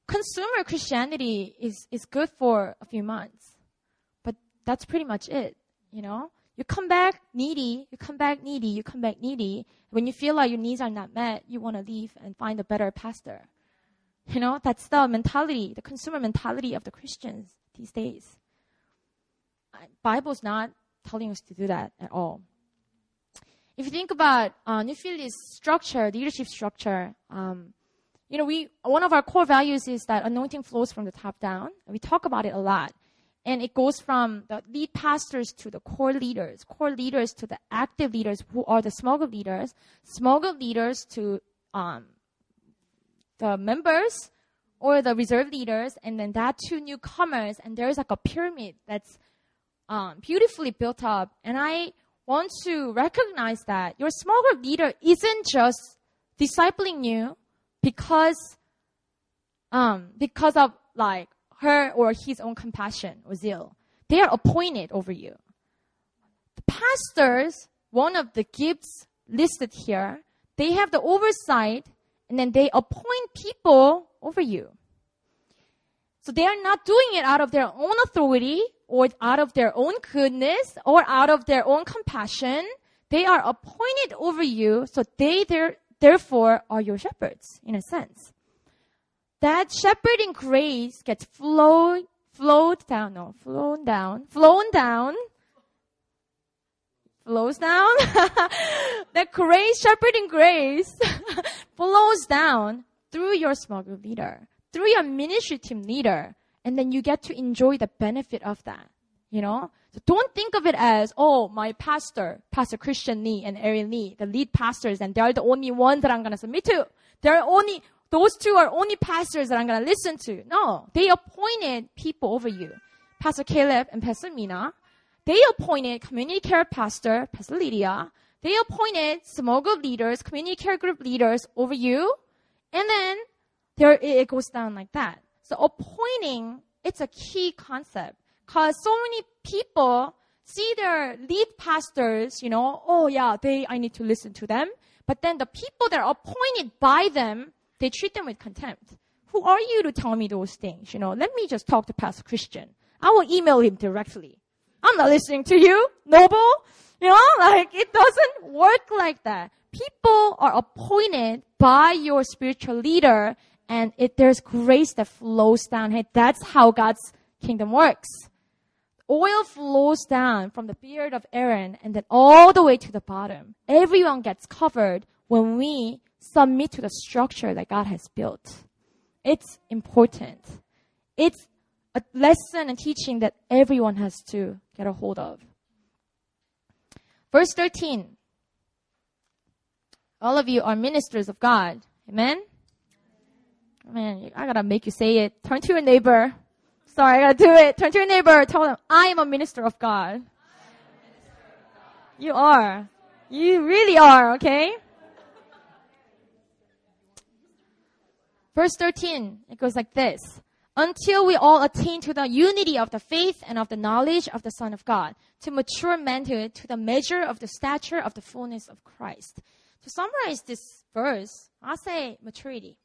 Consumer Christianity is, is good for a few months, but that's pretty much it, you know? You come back needy, you come back needy, you come back needy. When you feel like your needs are not met, you want to leave and find a better pastor. You know, that's the mentality, the consumer mentality of the Christians these days. Bible's not telling us to do that at all. If you think about uh, New Philly's structure, leadership structure, um, you know, we one of our core values is that anointing flows from the top down. We talk about it a lot, and it goes from the lead pastors to the core leaders, core leaders to the active leaders who are the small group leaders, small group leaders to um, the members or the reserve leaders, and then that to newcomers. And there's like a pyramid that's um, beautifully built up. And I want to recognize that your small group leader isn't just discipling you because um, because of like her or his own compassion or zeal. They are appointed over you. The pastors, one of the gifts listed here, they have the oversight and then they appoint people over you. So they are not doing it out of their own authority or out of their own goodness or out of their own compassion. They are appointed over you, so they there, therefore are your shepherds, in a sense. That shepherding grace gets flowed, flowed down, no, flown down, flown down, flows down. that grace, shepherding grace, flows down through your small group leader through your ministry team leader, and then you get to enjoy the benefit of that. You know? So don't think of it as, oh, my pastor, Pastor Christian Lee and Ariel Lee, the lead pastors, and they're the only ones that I'm gonna submit to. They're only, those two are only pastors that I'm gonna listen to. No, they appointed people over you. Pastor Caleb and Pastor Mina. They appointed community care pastor, Pastor Lydia. They appointed small group leaders, community care group leaders over you. And then there it goes down like that. So appointing, it's a key concept because so many people see their lead pastors, you know, oh yeah, they, I need to listen to them. But then the people that are appointed by them, they treat them with contempt. Who are you to tell me those things? You know, let me just talk to Pastor Christian. I will email him directly. I'm not listening to you, noble. You know, like it doesn't work like that. People are appointed by your spiritual leader and it, there's grace that flows down. Hey, that's how God's kingdom works. Oil flows down from the beard of Aaron and then all the way to the bottom. Everyone gets covered when we submit to the structure that God has built. It's important. It's a lesson and teaching that everyone has to get a hold of. Verse 13. All of you are ministers of God. Amen? Man, I gotta make you say it. Turn to your neighbor. Sorry, I gotta do it. Turn to your neighbor. Tell them, I am a minister of God. You are. You really are, okay? Verse 13, it goes like this. Until we all attain to the unity of the faith and of the knowledge of the Son of God, to mature manhood, to the measure of the stature of the fullness of Christ. To summarize this verse, I say maturity.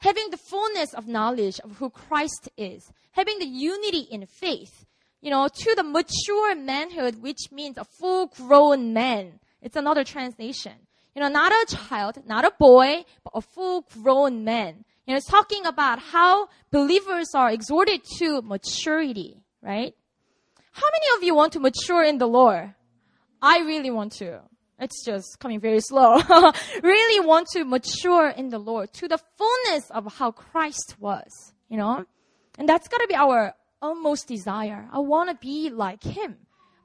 Having the fullness of knowledge of who Christ is, having the unity in faith, you know, to the mature manhood, which means a full grown man. It's another translation. You know, not a child, not a boy, but a full grown man. You know, it's talking about how believers are exhorted to maturity, right? How many of you want to mature in the Lord? I really want to. It's just coming very slow. really want to mature in the Lord to the fullness of how Christ was, you know? And that's gotta be our utmost desire. I want to be like him.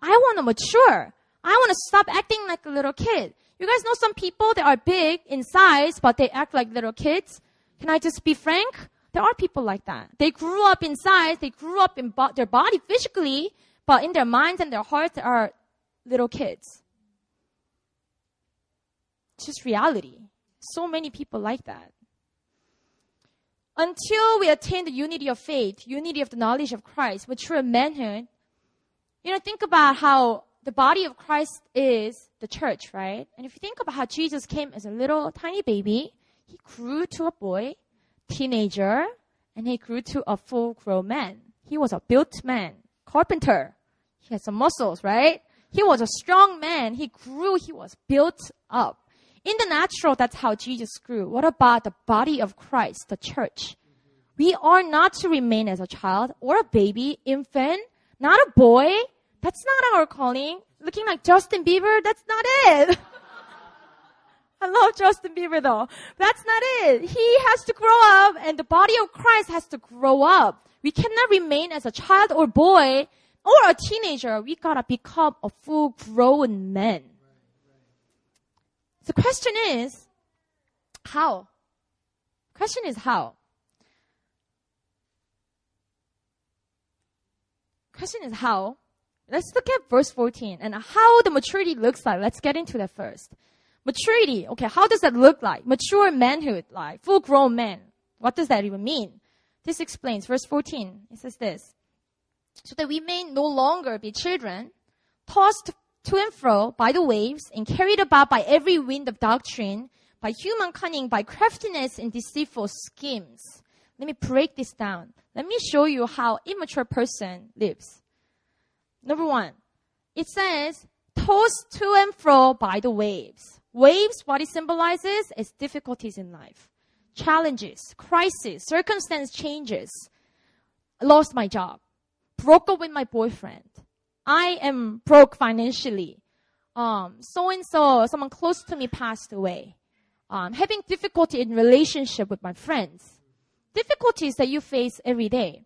I want to mature. I want to stop acting like a little kid. You guys know some people that are big in size, but they act like little kids. Can I just be frank? There are people like that. They grew up in size, they grew up in bo- their body physically, but in their minds and their hearts, are little kids. Just reality. So many people like that until we attain the unity of faith, unity of the knowledge of Christ, mature manhood, you know, think about how the body of Christ is the church, right? And if you think about how Jesus came as a little tiny baby, he grew to a boy, teenager, and he grew to a full grown man. He was a built man, carpenter. He had some muscles, right? He was a strong man. He grew, he was built up. In the natural, that's how Jesus grew. What about the body of Christ, the church? We are not to remain as a child or a baby, infant, not a boy. That's not our calling. Looking like Justin Bieber, that's not it. I love Justin Bieber though. That's not it. He has to grow up and the body of Christ has to grow up. We cannot remain as a child or boy or a teenager. We gotta become a full grown man. The question is, how? Question is how? Question is how? Let's look at verse 14 and how the maturity looks like. Let's get into that first. Maturity, okay, how does that look like? Mature manhood, like full grown man. What does that even mean? This explains verse 14. It says this. So that we may no longer be children, tossed to and fro by the waves and carried about by every wind of doctrine, by human cunning, by craftiness and deceitful schemes. Let me break this down. Let me show you how immature person lives. Number one, it says, tossed to and fro by the waves. Waves, what it symbolizes is difficulties in life, challenges, crisis, circumstance changes. lost my job, broke up with my boyfriend, I am broke financially. Um, so and so, someone close to me passed away. Um, having difficulty in relationship with my friends. Difficulties that you face every day.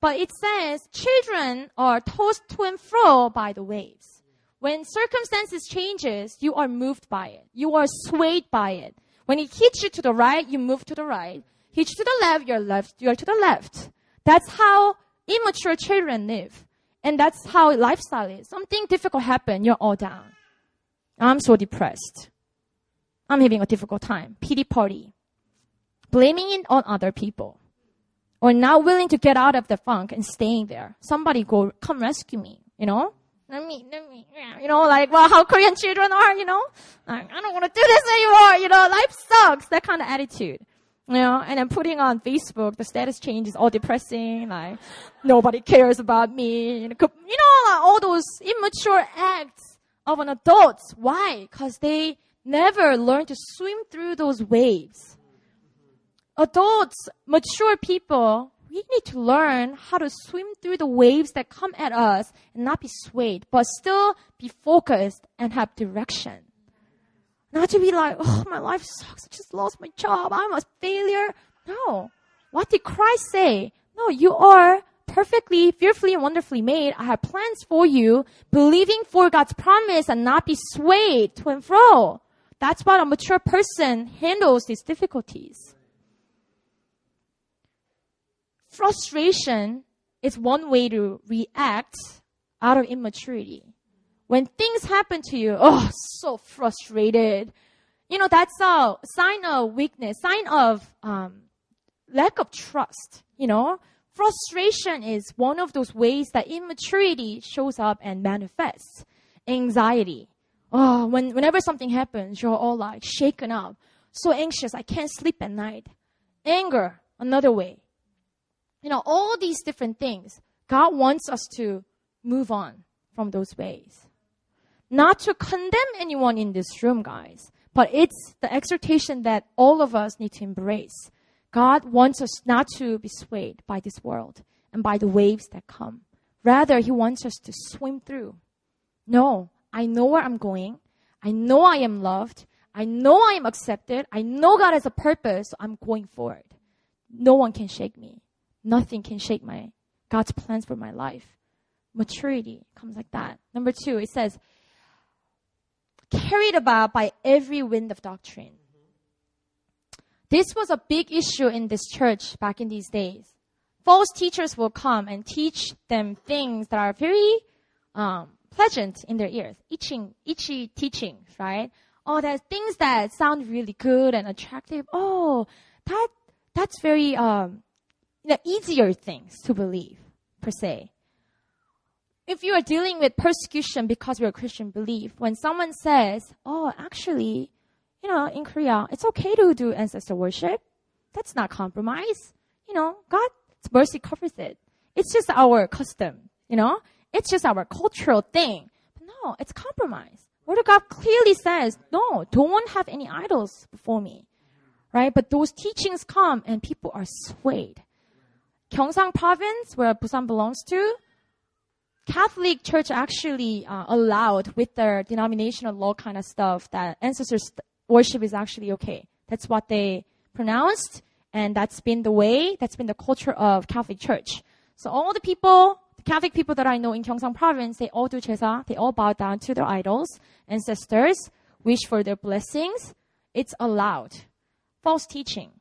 But it says children are tossed to and fro by the waves. When circumstances changes, you are moved by it. You are swayed by it. When it hits you to the right, you move to the right. Hits you to the left, you're left, you're to the left. That's how immature children live. And that's how lifestyle is. Something difficult happened, you're all down. I'm so depressed. I'm having a difficult time. Pity party. Blaming it on other people. Or not willing to get out of the funk and staying there. Somebody go, come rescue me, you know? Let me, let me, you know, like, well, how Korean children are, you know? Like, I don't want to do this anymore, you know, life sucks. That kind of attitude. You know, and I'm putting on Facebook, the status change is all depressing, like, nobody cares about me. You know, like all those immature acts of an adult. Why? Because they never learn to swim through those waves. Adults, mature people, we need to learn how to swim through the waves that come at us and not be swayed, but still be focused and have direction. Not to be like, oh, my life sucks. I just lost my job. I'm a failure. No. What did Christ say? No, you are perfectly, fearfully, and wonderfully made. I have plans for you, believing for God's promise and not be swayed to and fro. That's what a mature person handles these difficulties. Frustration is one way to react out of immaturity. When things happen to you, oh, so frustrated. You know, that's a sign of weakness, sign of um, lack of trust. You know, frustration is one of those ways that immaturity shows up and manifests. Anxiety. Oh, when, whenever something happens, you're all like shaken up, so anxious, I can't sleep at night. Anger, another way. You know, all these different things. God wants us to move on from those ways. Not to condemn anyone in this room, guys, but it's the exhortation that all of us need to embrace. God wants us not to be swayed by this world and by the waves that come. Rather, He wants us to swim through. No, I know where I'm going. I know I am loved. I know I am accepted. I know God has a purpose. So I'm going forward. No one can shake me. Nothing can shake my God's plans for my life. Maturity comes like that. Number two, it says, carried about by every wind of doctrine. This was a big issue in this church back in these days. False teachers will come and teach them things that are very um, pleasant in their ears, itching, itchy teachings, right? Oh, there's things that sound really good and attractive. Oh, that that's very um, you know, easier things to believe per se. If you are dealing with persecution because you're a Christian belief, when someone says, "Oh, actually, you know, in Korea, it's okay to do ancestor worship. That's not compromise. You know, God's mercy covers it. It's just our custom, you know? It's just our cultural thing. But no, it's compromise. Word of God clearly says, no, don't have any idols before me. Right? But those teachings come and people are swayed. Gyeongsang province, where Busan belongs to, Catholic Church actually uh, allowed with their denominational law kind of stuff that ancestors worship is actually okay. That's what they pronounced, and that's been the way, that's been the culture of Catholic Church. So all the people, the Catholic people that I know in Gyeongsang province, they all do 제사, they all bow down to their idols, ancestors, wish for their blessings. It's allowed. False teaching.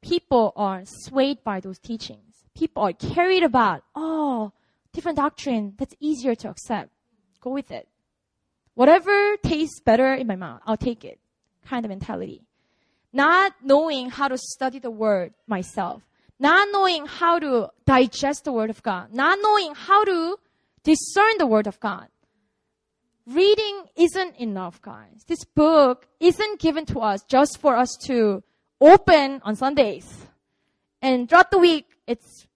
People are swayed by those teachings. People are carried about, oh, different doctrine, that's easier to accept. Go with it. Whatever tastes better in my mouth, I'll take it. Kind of mentality. Not knowing how to study the word myself. Not knowing how to digest the word of God. Not knowing how to discern the word of God. Reading isn't enough, guys. This book isn't given to us just for us to open on Sundays. And throughout the week, it's,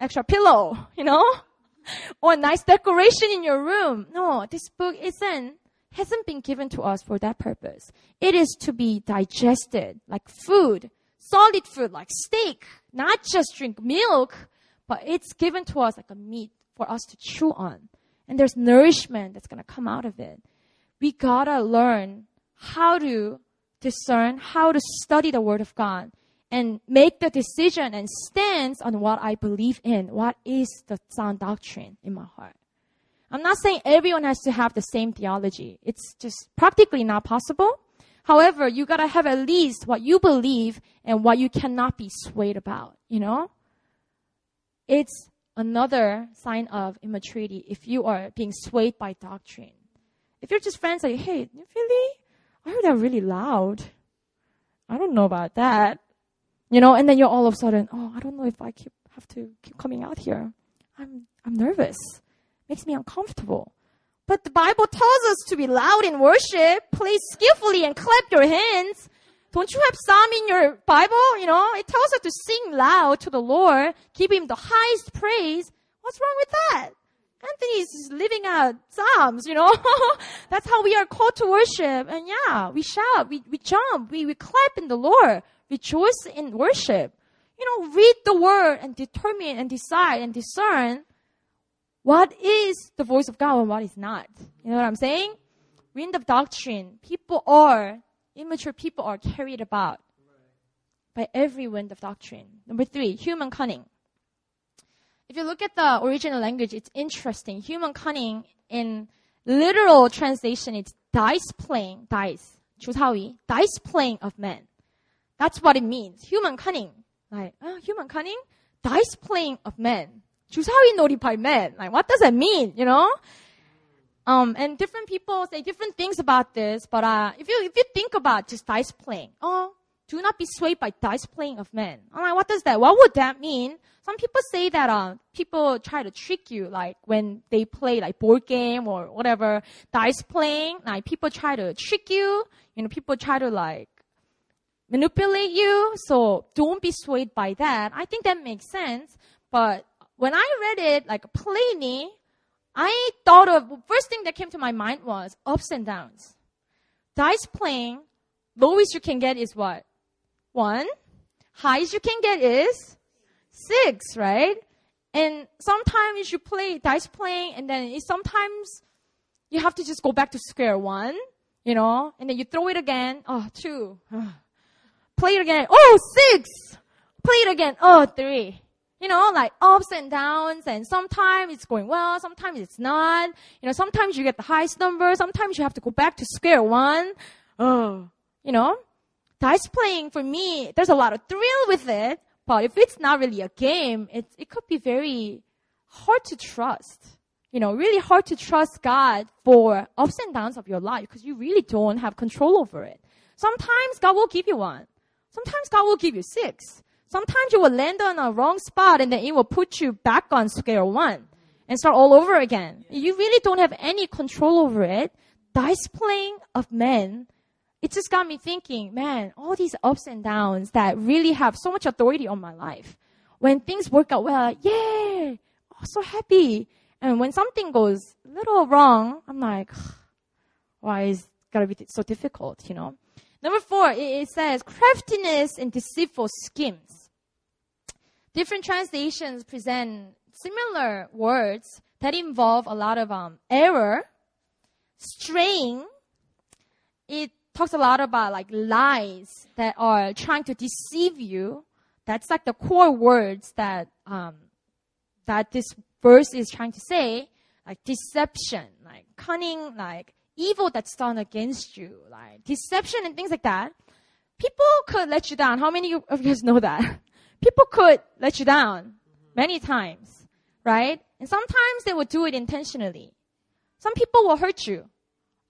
extra pillow, you know? or nice decoration in your room. No, this book isn't, hasn't been given to us for that purpose. It is to be digested like food, solid food like steak, not just drink milk, but it's given to us like a meat for us to chew on. And there's nourishment that's to come out of it. We gotta learn how to discern, how to study the Word of God and make the decision and stance on what I believe in, what is the sound doctrine in my heart. I'm not saying everyone has to have the same theology. It's just practically not possible. However, you gotta have at least what you believe and what you cannot be swayed about, you know? It's another sign of immaturity if you are being swayed by doctrine. If you're just friends like, hey, really? I heard that really loud. I don't know about that. You know, and then you're all of a sudden, oh, I don't know if I keep, have to keep coming out here. I'm, I'm nervous. Makes me uncomfortable. But the Bible tells us to be loud in worship, play skillfully and clap your hands. Don't you have Psalm in your Bible? You know, it tells us to sing loud to the Lord, give Him the highest praise. What's wrong with that? Anthony's living out Psalms, you know? That's how we are called to worship. And yeah, we shout, we, we jump, we, we clap in the Lord rejoice in worship. You know, read the word and determine and decide and discern what is the voice of God and what is not. You know what I'm saying? Wind of doctrine. People are, immature people are carried about by every wind of doctrine. Number three, human cunning. If you look at the original language, it's interesting. Human cunning in literal translation, it's dice playing, dice, 주사위, dice playing of men. That's what it means. Human cunning. Like, oh, human cunning? Dice playing of men. 주사위 놀이 by men. Like, what does that mean? You know? Um, and different people say different things about this, but, uh, if you, if you think about just dice playing, oh, do not be swayed by dice playing of men. I'm like, what does that, what would that mean? Some people say that, uh, people try to trick you, like when they play like board game or whatever, dice playing, like people try to trick you, you know, people try to like, manipulate you, so don't be swayed by that. I think that makes sense, but when I read it like plainly, I thought of the first thing that came to my mind was ups and downs. Dice playing, lowest you can get is what? One. Highest you can get is six, right? And sometimes you play dice playing and then sometimes you have to just go back to square one, you know, and then you throw it again. Oh, two. Ah. Play it again. Oh, six. Play it again. Oh, three you know, like ups and downs, and sometimes it's going well, sometimes it's not. You know, sometimes you get the highest number, sometimes you have to go back to square one. Oh, you know, dice playing for me, there's a lot of thrill with it, but if it's not really a game, it, it could be very hard to trust. You know, really hard to trust God for ups and downs of your life because you really don't have control over it. Sometimes God will give you one. Sometimes God will give you six. Sometimes you will land on a wrong spot and then it will put you back on square one and start all over again. You really don't have any control over it. Dice playing of men, it just got me thinking, man, all these ups and downs that really have so much authority on my life. When things work out well, yay, oh, so happy. And when something goes a little wrong, I'm like, why is it gotta be so difficult, you know? Number four, it says craftiness and deceitful schemes. Different translations present similar words that involve a lot of um, error, straying. It talks a lot about like lies that are trying to deceive you. That's like the core words that um, that this verse is trying to say, like deception, like cunning, like evil that's done against you, like deception and things like that, people could let you down. How many of you guys know that? People could let you down many times, right? And sometimes they will do it intentionally. Some people will hurt you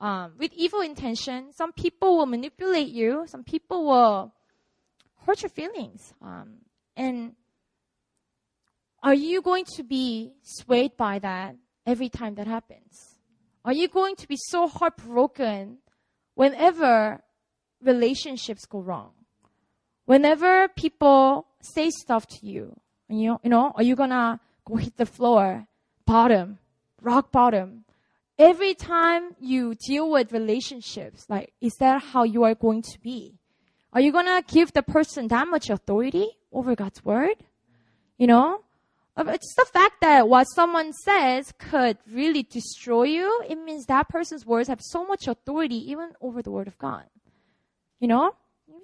um, with evil intention. Some people will manipulate you. Some people will hurt your feelings. Um, and are you going to be swayed by that every time that happens? Are you going to be so heartbroken whenever relationships go wrong? Whenever people say stuff to you, you, know, you know, are you gonna go hit the floor, bottom, rock bottom? Every time you deal with relationships, like, is that how you are going to be? Are you gonna give the person that much authority over God's word? You know? It's the fact that what someone says could really destroy you. It means that person's words have so much authority even over the word of God. You know?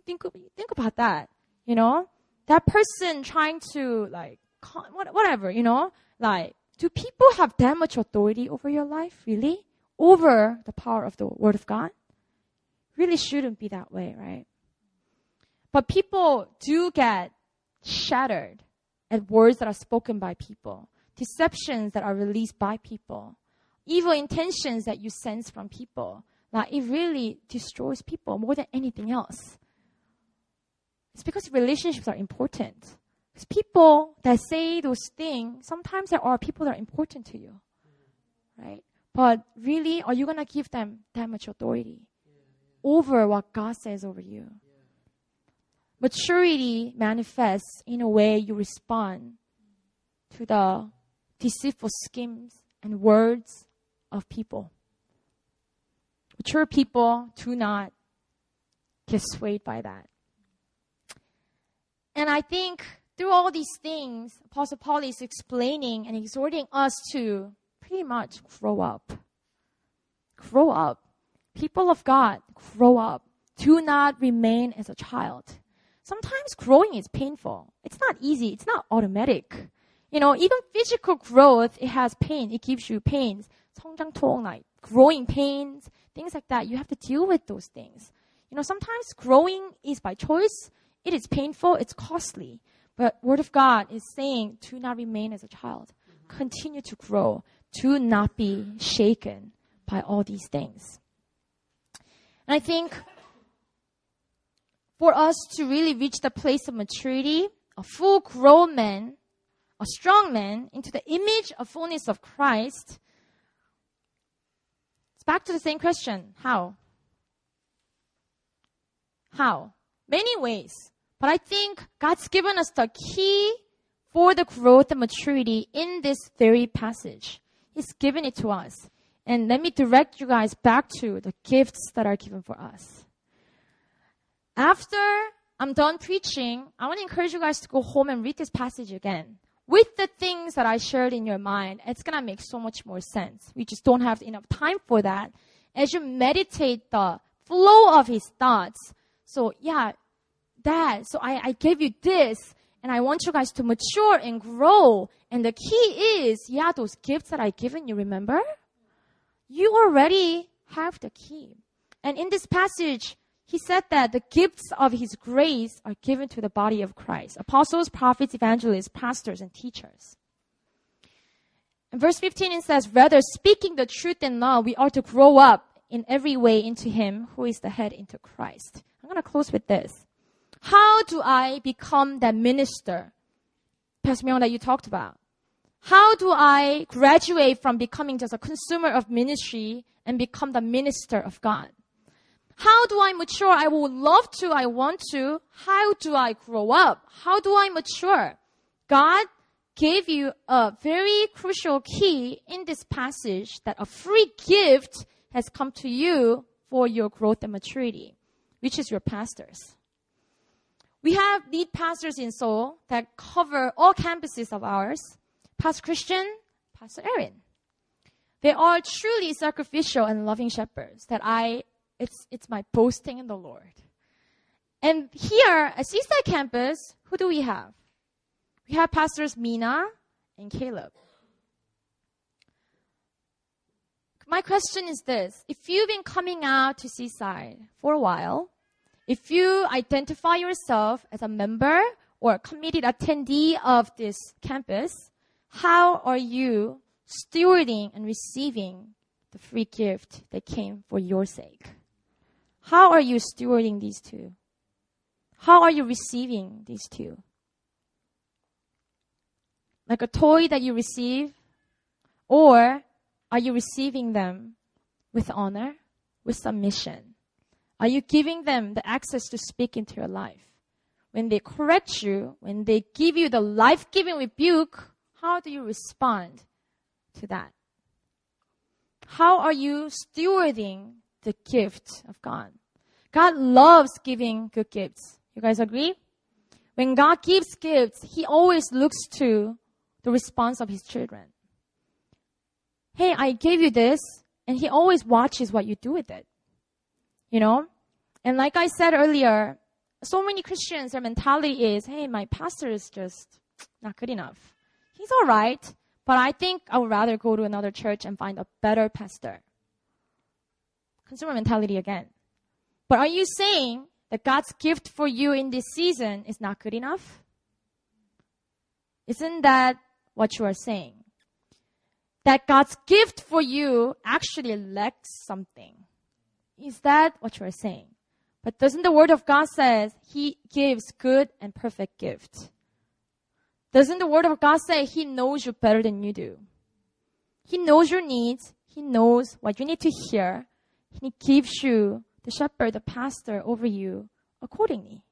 Think, think about that. You know? That person trying to like, whatever, you know? Like, do people have that much authority over your life? Really? Over the power of the word of God? Really shouldn't be that way, right? But people do get shattered at words that are spoken by people, deceptions that are released by people, evil intentions that you sense from people. Like it really destroys people more than anything else. It's because relationships are important. Because people that say those things, sometimes there are people that are important to you. Right? But really, are you going to give them that much authority over what God says over you? Maturity manifests in a way you respond to the deceitful schemes and words of people. Mature people do not get swayed by that. And I think through all these things, Apostle Paul is explaining and exhorting us to pretty much grow up. Grow up. People of God, grow up. Do not remain as a child sometimes growing is painful. It's not easy. It's not automatic. You know, even physical growth, it has pain. It gives you pains. 성장통, like growing pains, things like that. You have to deal with those things. You know, sometimes growing is by choice. It is painful. It's costly. But Word of God is saying, do not remain as a child. Continue to grow. Do not be shaken by all these things. And I think for us to really reach the place of maturity, a full grown man, a strong man, into the image of fullness of Christ, it's back to the same question. How? How? Many ways. But I think God's given us the key for the growth and maturity in this very passage. He's given it to us. And let me direct you guys back to the gifts that are given for us. After I'm done preaching, I want to encourage you guys to go home and read this passage again. With the things that I shared in your mind, it's going to make so much more sense. We just don't have enough time for that. As you meditate the flow of his thoughts. So yeah, that. So I, I gave you this and I want you guys to mature and grow. And the key is, yeah, those gifts that I given you, remember? You already have the key. And in this passage, he said that the gifts of his grace are given to the body of Christ. Apostles, prophets, evangelists, pastors, and teachers. In verse 15 it says, rather speaking the truth in love, we are to grow up in every way into him who is the head into Christ. I'm going to close with this. How do I become that minister, Pastor Myung, that you talked about? How do I graduate from becoming just a consumer of ministry and become the minister of God? How do I mature? I would love to. I want to. How do I grow up? How do I mature? God gave you a very crucial key in this passage that a free gift has come to you for your growth and maturity, which is your pastors. We have lead pastors in Seoul that cover all campuses of ours. Pastor Christian, Pastor Aaron. They are truly sacrificial and loving shepherds that I, it's, it's my boasting in the Lord. And here at Seaside campus, who do we have? We have pastors Mina and Caleb. My question is this. If you've been coming out to Seaside for a while, if you identify yourself as a member or a committed attendee of this campus, how are you stewarding and receiving the free gift that came for your sake? How are you stewarding these two? How are you receiving these two? Like a toy that you receive? Or are you receiving them with honor, with submission? Are you giving them the access to speak into your life? When they correct you, when they give you the life giving rebuke, how do you respond to that? How are you stewarding the gift of God? God loves giving good gifts. You guys agree? When God gives gifts, He always looks to the response of His children. Hey, I gave you this, and He always watches what you do with it. You know? And like I said earlier, so many Christians, their mentality is, hey, my pastor is just not good enough. He's all right, but I think I would rather go to another church and find a better pastor. Consumer mentality again. But are you saying that God's gift for you in this season is not good enough? Isn't that what you are saying? That God's gift for you actually lacks something. Is that what you are saying? But doesn't the word of God says he gives good and perfect gift? Doesn't the word of God say he knows you better than you do? He knows your needs. He knows what you need to hear. He gives you the shepherd, the pastor over you accordingly.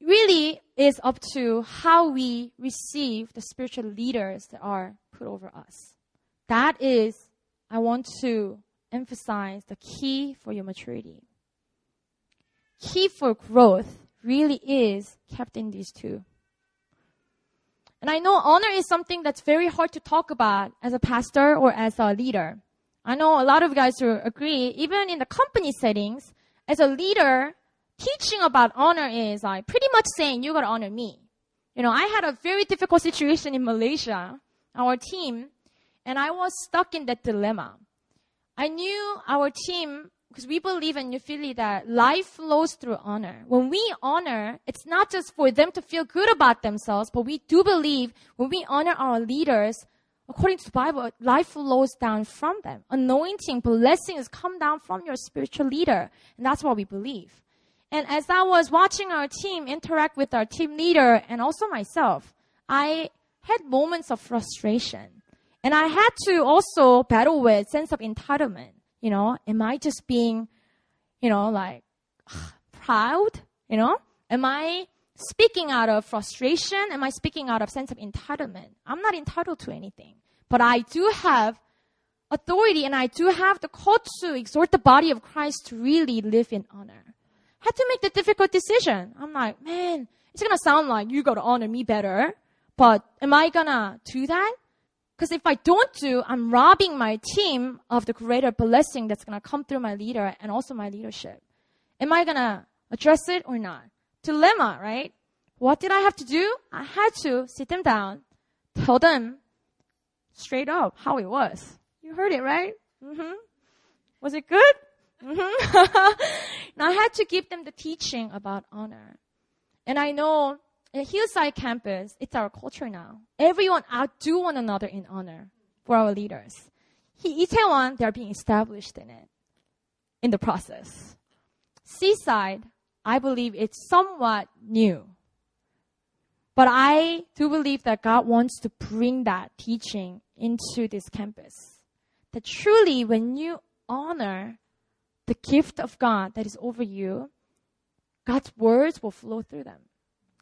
Really is up to how we receive the spiritual leaders that are put over us. That is, I want to emphasize the key for your maturity. Key for growth really is kept in these two. And I know honor is something that's very hard to talk about as a pastor or as a leader. I know a lot of guys who agree, even in the company settings, as a leader, teaching about honor is like pretty much saying you gotta honor me. You know, I had a very difficult situation in Malaysia. Our team, And I was stuck in that dilemma. I knew our team, because we believe in New Philly that life flows through honor. When we honor, it's not just for them to feel good about themselves, but we do believe when we honor our leaders, according to the Bible, life flows down from them. Anointing, blessings come down from your spiritual leader. And that's what we believe. And as I was watching our team interact with our team leader and also myself, I had moments of frustration. And I had to also battle with sense of entitlement. You know, am I just being, you know, like proud? You know, am I speaking out of frustration? Am I speaking out of sense of entitlement? I'm not entitled to anything, but I do have authority and I do have the call to exhort the body of Christ to really live in honor. Had to make the difficult decision. I'm like, man, it's gonna sound like you gotta honor me better. But am I gonna do that? Because if I don't do, I'm robbing my team of the greater blessing that's gonna come through my leader and also my leadership. Am I gonna address it or not? Dilemma, right? What did I have to do? I had to sit them down, tell them straight up how it was. You heard it, right? Mm-hmm. Was it good? Mm-hmm. I had to give them the teaching about honor. And I know at Hillside campus, it's our culture now. Everyone outdo one another in honor for our leaders. He, Itaewon, they're being established in it, in the process. Seaside, I believe it's somewhat new. But I do believe that God wants to bring that teaching into this campus. That truly, when you honor the gift of God that is over you, God's words will flow through them.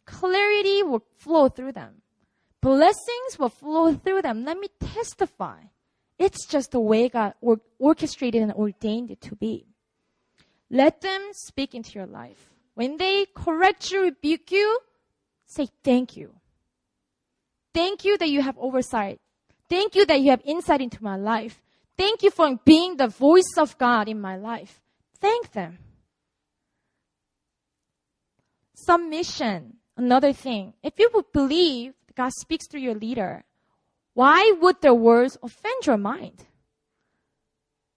Clarity will flow through them. Blessings will flow through them. Let me testify. It's just the way God or- orchestrated and ordained it to be. Let them speak into your life. When they correct you, rebuke you, say thank you. Thank you that you have oversight. Thank you that you have insight into my life. Thank you for being the voice of God in my life. Thank them. Submission another thing. If you would believe God speaks through your leader, why would their words offend your mind?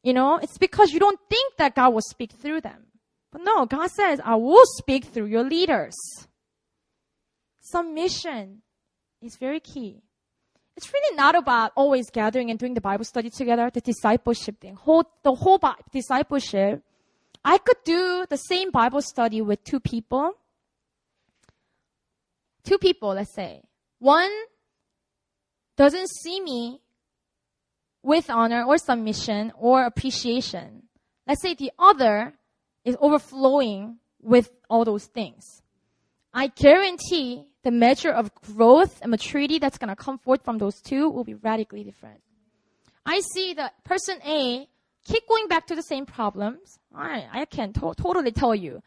You know, it's because you don't think that God will speak through them. But no, God says, I will speak through your leaders. Submission is very key. It's really not about always gathering and doing the Bible study together, the discipleship thing. Whole, the whole Bible, discipleship. I could do the same Bible study with two people two people, let's say. One doesn't see me with honor or submission or appreciation. Let's say the other is overflowing with all those things. I guarantee the measure of growth and maturity that's going to come forth from those two will be radically different. I see that person A keep going back to the same problems. I, I can to- totally tell you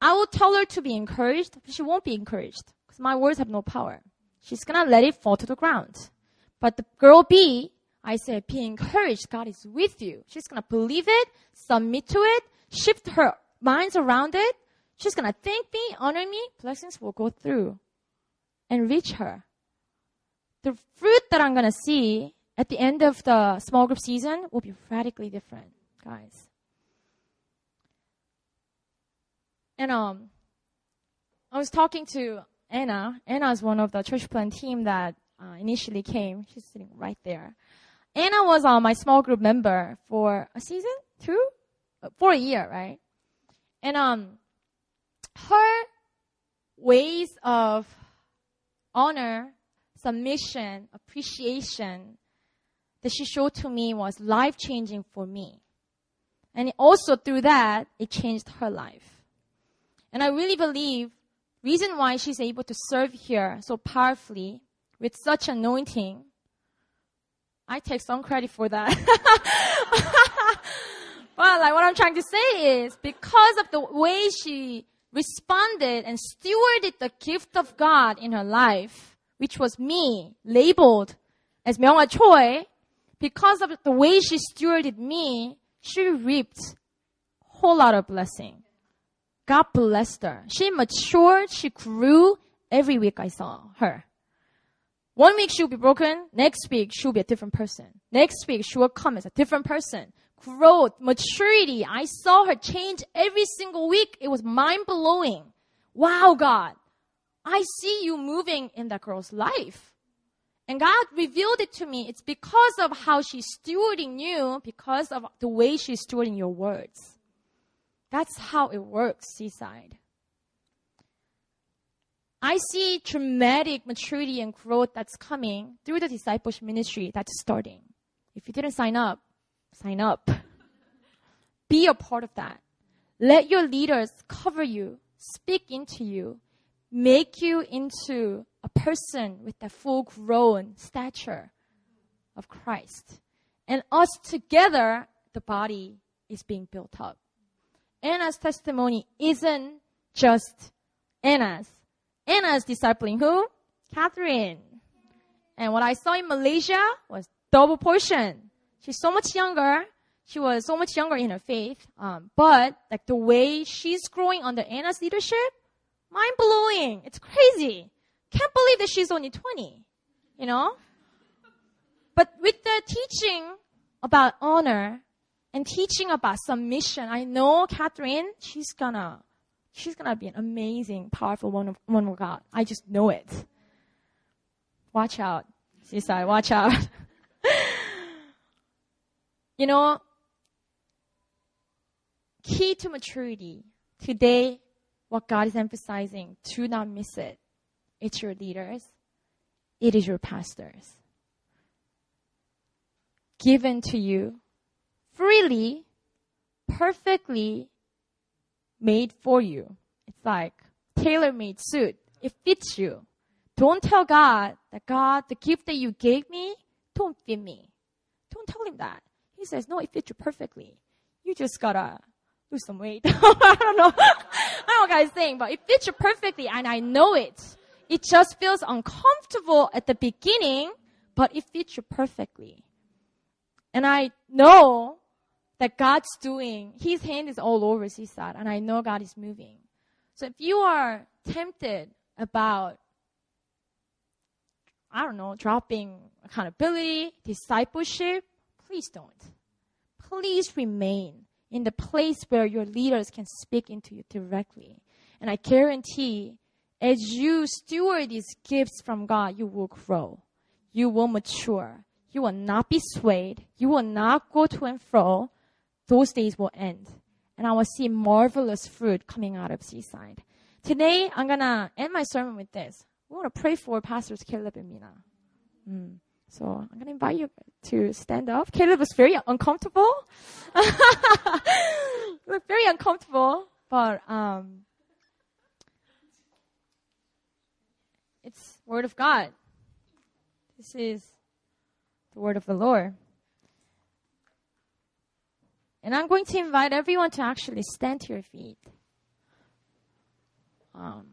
I will tell her to be encouraged, but she won't be encouraged because my words have no power. She's gonna let it fall to the ground. But the girl B, I say, be encouraged. God is with you. She's gonna believe it, submit to it, shift her minds around it. She's gonna thank me, honor me. Blessings will go through and reach her. The fruit that I'm gonna see at the end of the small group season will be radically different, guys. And um, I was talking to Anna. Anna is one of the church plan team that uh, initially came. She's sitting right there. Anna was uh, my small group member for a season, two, uh, for a year, right? And um, her ways of honor, submission, appreciation that she showed to me was life changing for me. And also through that, it changed her life. And I really believe reason why she's able to serve here so powerfully with such anointing, I take some credit for that. but like what I'm trying to say is because of the way she responded and stewarded the gift of God in her life, which was me, labeled as Myunghwa Choi, because of the way she stewarded me, she reaped a whole lot of blessing. God blessed her. She matured. She grew every week I saw her. One week she'll be broken. Next week she'll be a different person. Next week she will come as a different person. Growth, maturity. I saw her change every single week. It was mind blowing. Wow, God. I see you moving in that girl's life. And God revealed it to me. It's because of how she's stewarding you, because of the way she's stewarding your words. That's how it works, Seaside. I see dramatic maturity and growth that's coming through the discipleship ministry that's starting. If you didn't sign up, sign up. Be a part of that. Let your leaders cover you, speak into you, make you into a person with the full grown stature of Christ. And us together, the body is being built up. Anna's testimony isn't just Anna's Anna's discipling who? Catherine. And what I saw in Malaysia was double portion. She's so much younger. She was so much younger in her faith. Um, but like the way she's growing under Anna's leadership, mind blowing. It's crazy. Can't believe that she's only 20. You know? But with the teaching about honor and teaching about submission, I know Catherine, she's gonna she's gonna be an amazing, powerful woman of, God. I just know it. Watch out, Seaside, watch out. you know, key to maturity. Today, what God is emphasizing, do not miss it. It's your leaders. It is your pastors. Given to you freely, perfectly, made for you. It's like tailor-made suit. It fits you. Don't tell God that God, the gift that you gave me, don't fit me. Don't tell him that. He says, no, it fits you perfectly. You just gotta lose some weight. I don't know. I don't know what guy's saying, but it fits you perfectly and I know it. It just feels uncomfortable at the beginning, but it fits you perfectly. And I know that God's doing, His hand is all over Seaside, and I know God is moving. So if you are tempted about, I don't know, dropping accountability, discipleship, please don't. Please remain in the place where your leaders can speak into you directly. And I guarantee, as you steward these gifts from God, you will grow. You will mature. You will not be swayed. You will not go to and fro those days will end. And I will see marvelous fruit coming out of Seaside. Today, I'm going to end my sermon with this. We want to pray for Pastors Caleb and Mina. Mm. So I'm going to invite you to stand up. Caleb was very uncomfortable. very uncomfortable, but um, it's word of God. This is the word of the Lord. And I'm going to invite everyone to actually stand to your feet. Um,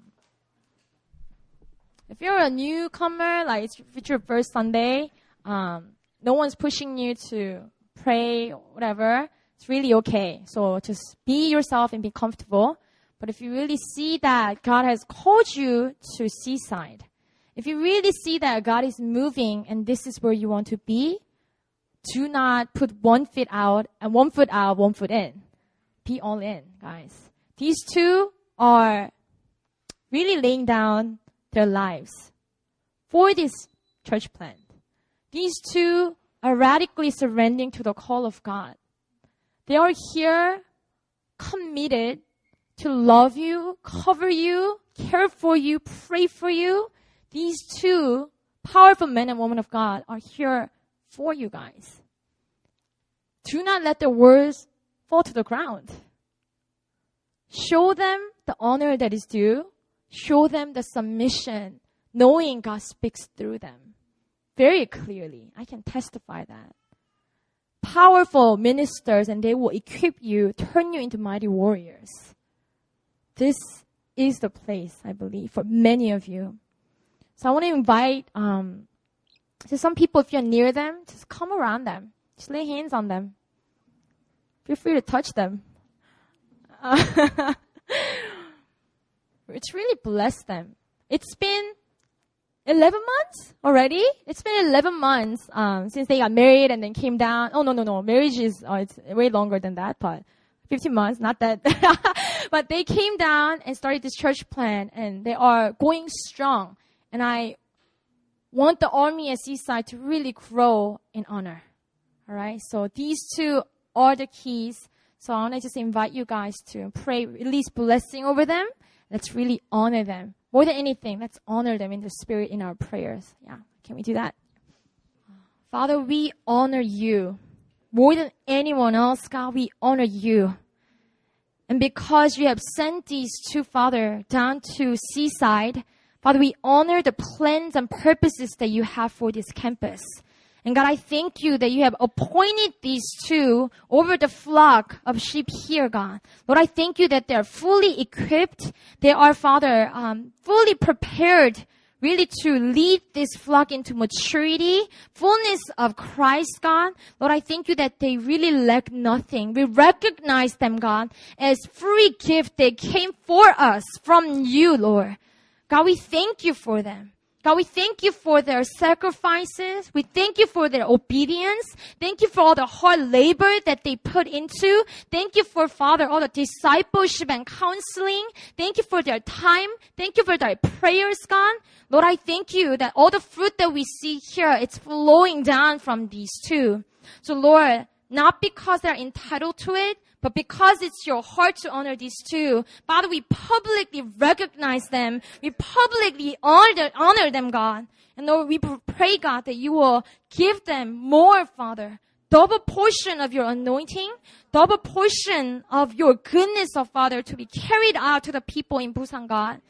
if you're a newcomer, like it's, your first Sunday, um, no one's pushing you to pray or whatever. It's really okay. So just be yourself and be comfortable. But if you really see that God has called you to seaside, if you really see that God is moving and this is where you want to be, do not put one foot out and one foot out, one foot in. Be all in, guys. These two are really laying down their lives for this church plant. These two are radically surrendering to the call of God. They are here committed to love you, cover you, care for you, pray for you. These two powerful men and women of God are here for you guys. Do not let their words fall to the ground. Show them the honor that is due. Show them the submission, knowing God speaks through them very clearly. I can testify that. Powerful ministers, and they will equip you, turn you into mighty warriors. This is the place, I believe, for many of you. So I want to invite um, some people, if you're near them, just come around them. Just lay hands on them. Feel free to touch them. Uh, it's really blessed them. It's been, 11 months already. It's been 11 months um, since they got married and then came down. Oh no no no, marriage is uh, it's way longer than that, but 15 months, not that. but they came down and started this church plan, and they are going strong. And I want the army at Seaside to really grow in honor. All right. So these two are the keys. So I want to just invite you guys to pray, release blessing over them. Let's really honor them. More than anything, let's honor them in the spirit in our prayers. Yeah. Can we do that? Father, we honor you. More than anyone else, God, we honor you. And because you have sent these two, Father, down to seaside, Father, we honor the plans and purposes that you have for this campus. And God, I thank you that you have appointed these two over the flock of sheep here, God. Lord, I thank you that they're fully equipped. They are, Father, um, fully prepared really to lead this flock into maturity, fullness of Christ, God. Lord, I thank you that they really lack nothing. We recognize them, God, as free gift that came for us from you, Lord. God, we thank you for them. God, we thank you for their sacrifices. We thank you for their obedience. Thank you for all the hard labor that they put into. Thank you for, Father, all the discipleship and counseling. Thank you for their time. Thank you for their prayers, God. Lord, I thank you that all the fruit that we see here, it's flowing down from these two. So Lord, not because they're entitled to it, but because it's your heart to honor these two, Father, we publicly recognize them. We publicly honor, honor them, God. And Lord, we pray, God, that you will give them more, Father. Double portion of your anointing, double portion of your goodness, of Father, to be carried out to the people in Busan, God.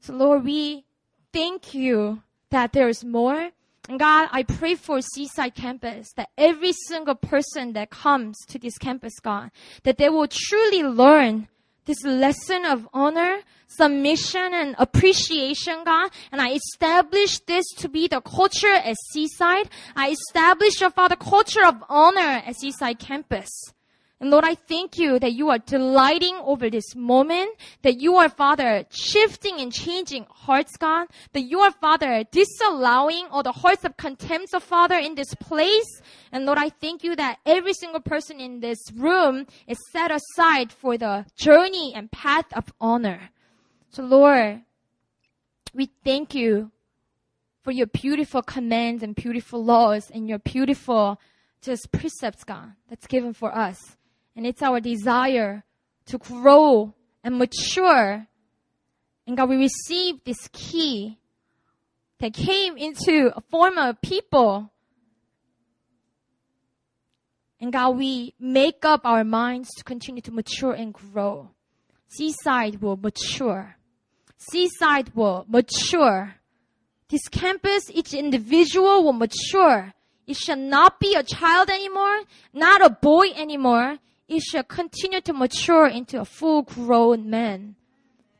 So Lord, we thank you that there is more God, I pray for Seaside Campus that every single person that comes to this campus, God, that they will truly learn this lesson of honor, submission, and appreciation, God. And I establish this to be the culture at Seaside. I establish, your Father, culture of honor at Seaside Campus. And Lord, I thank you that you are delighting over this moment, that you are, Father, shifting and changing hearts, God, that you are, Father, disallowing all the hearts of contempt of Father in this place. And Lord, I thank you that every single person in this room is set aside for the journey and path of honor. So Lord, we thank you for your beautiful commands and beautiful laws and your beautiful just precepts, God, that's given for us. And it's our desire to grow and mature. And God, we receive this key that came into a form of people. And God, we make up our minds to continue to mature and grow. Seaside will mature. Seaside will mature. This campus, each individual will mature. It shall not be a child anymore, not a boy anymore it shall continue to mature into a full grown man.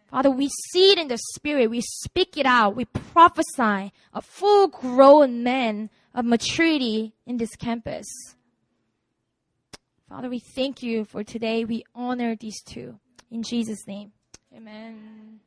Father, we see it in the spirit. We speak it out. We prophesy a full grown man of maturity in this campus. Father, we thank you for today. We honor these two. In Jesus' name. Amen.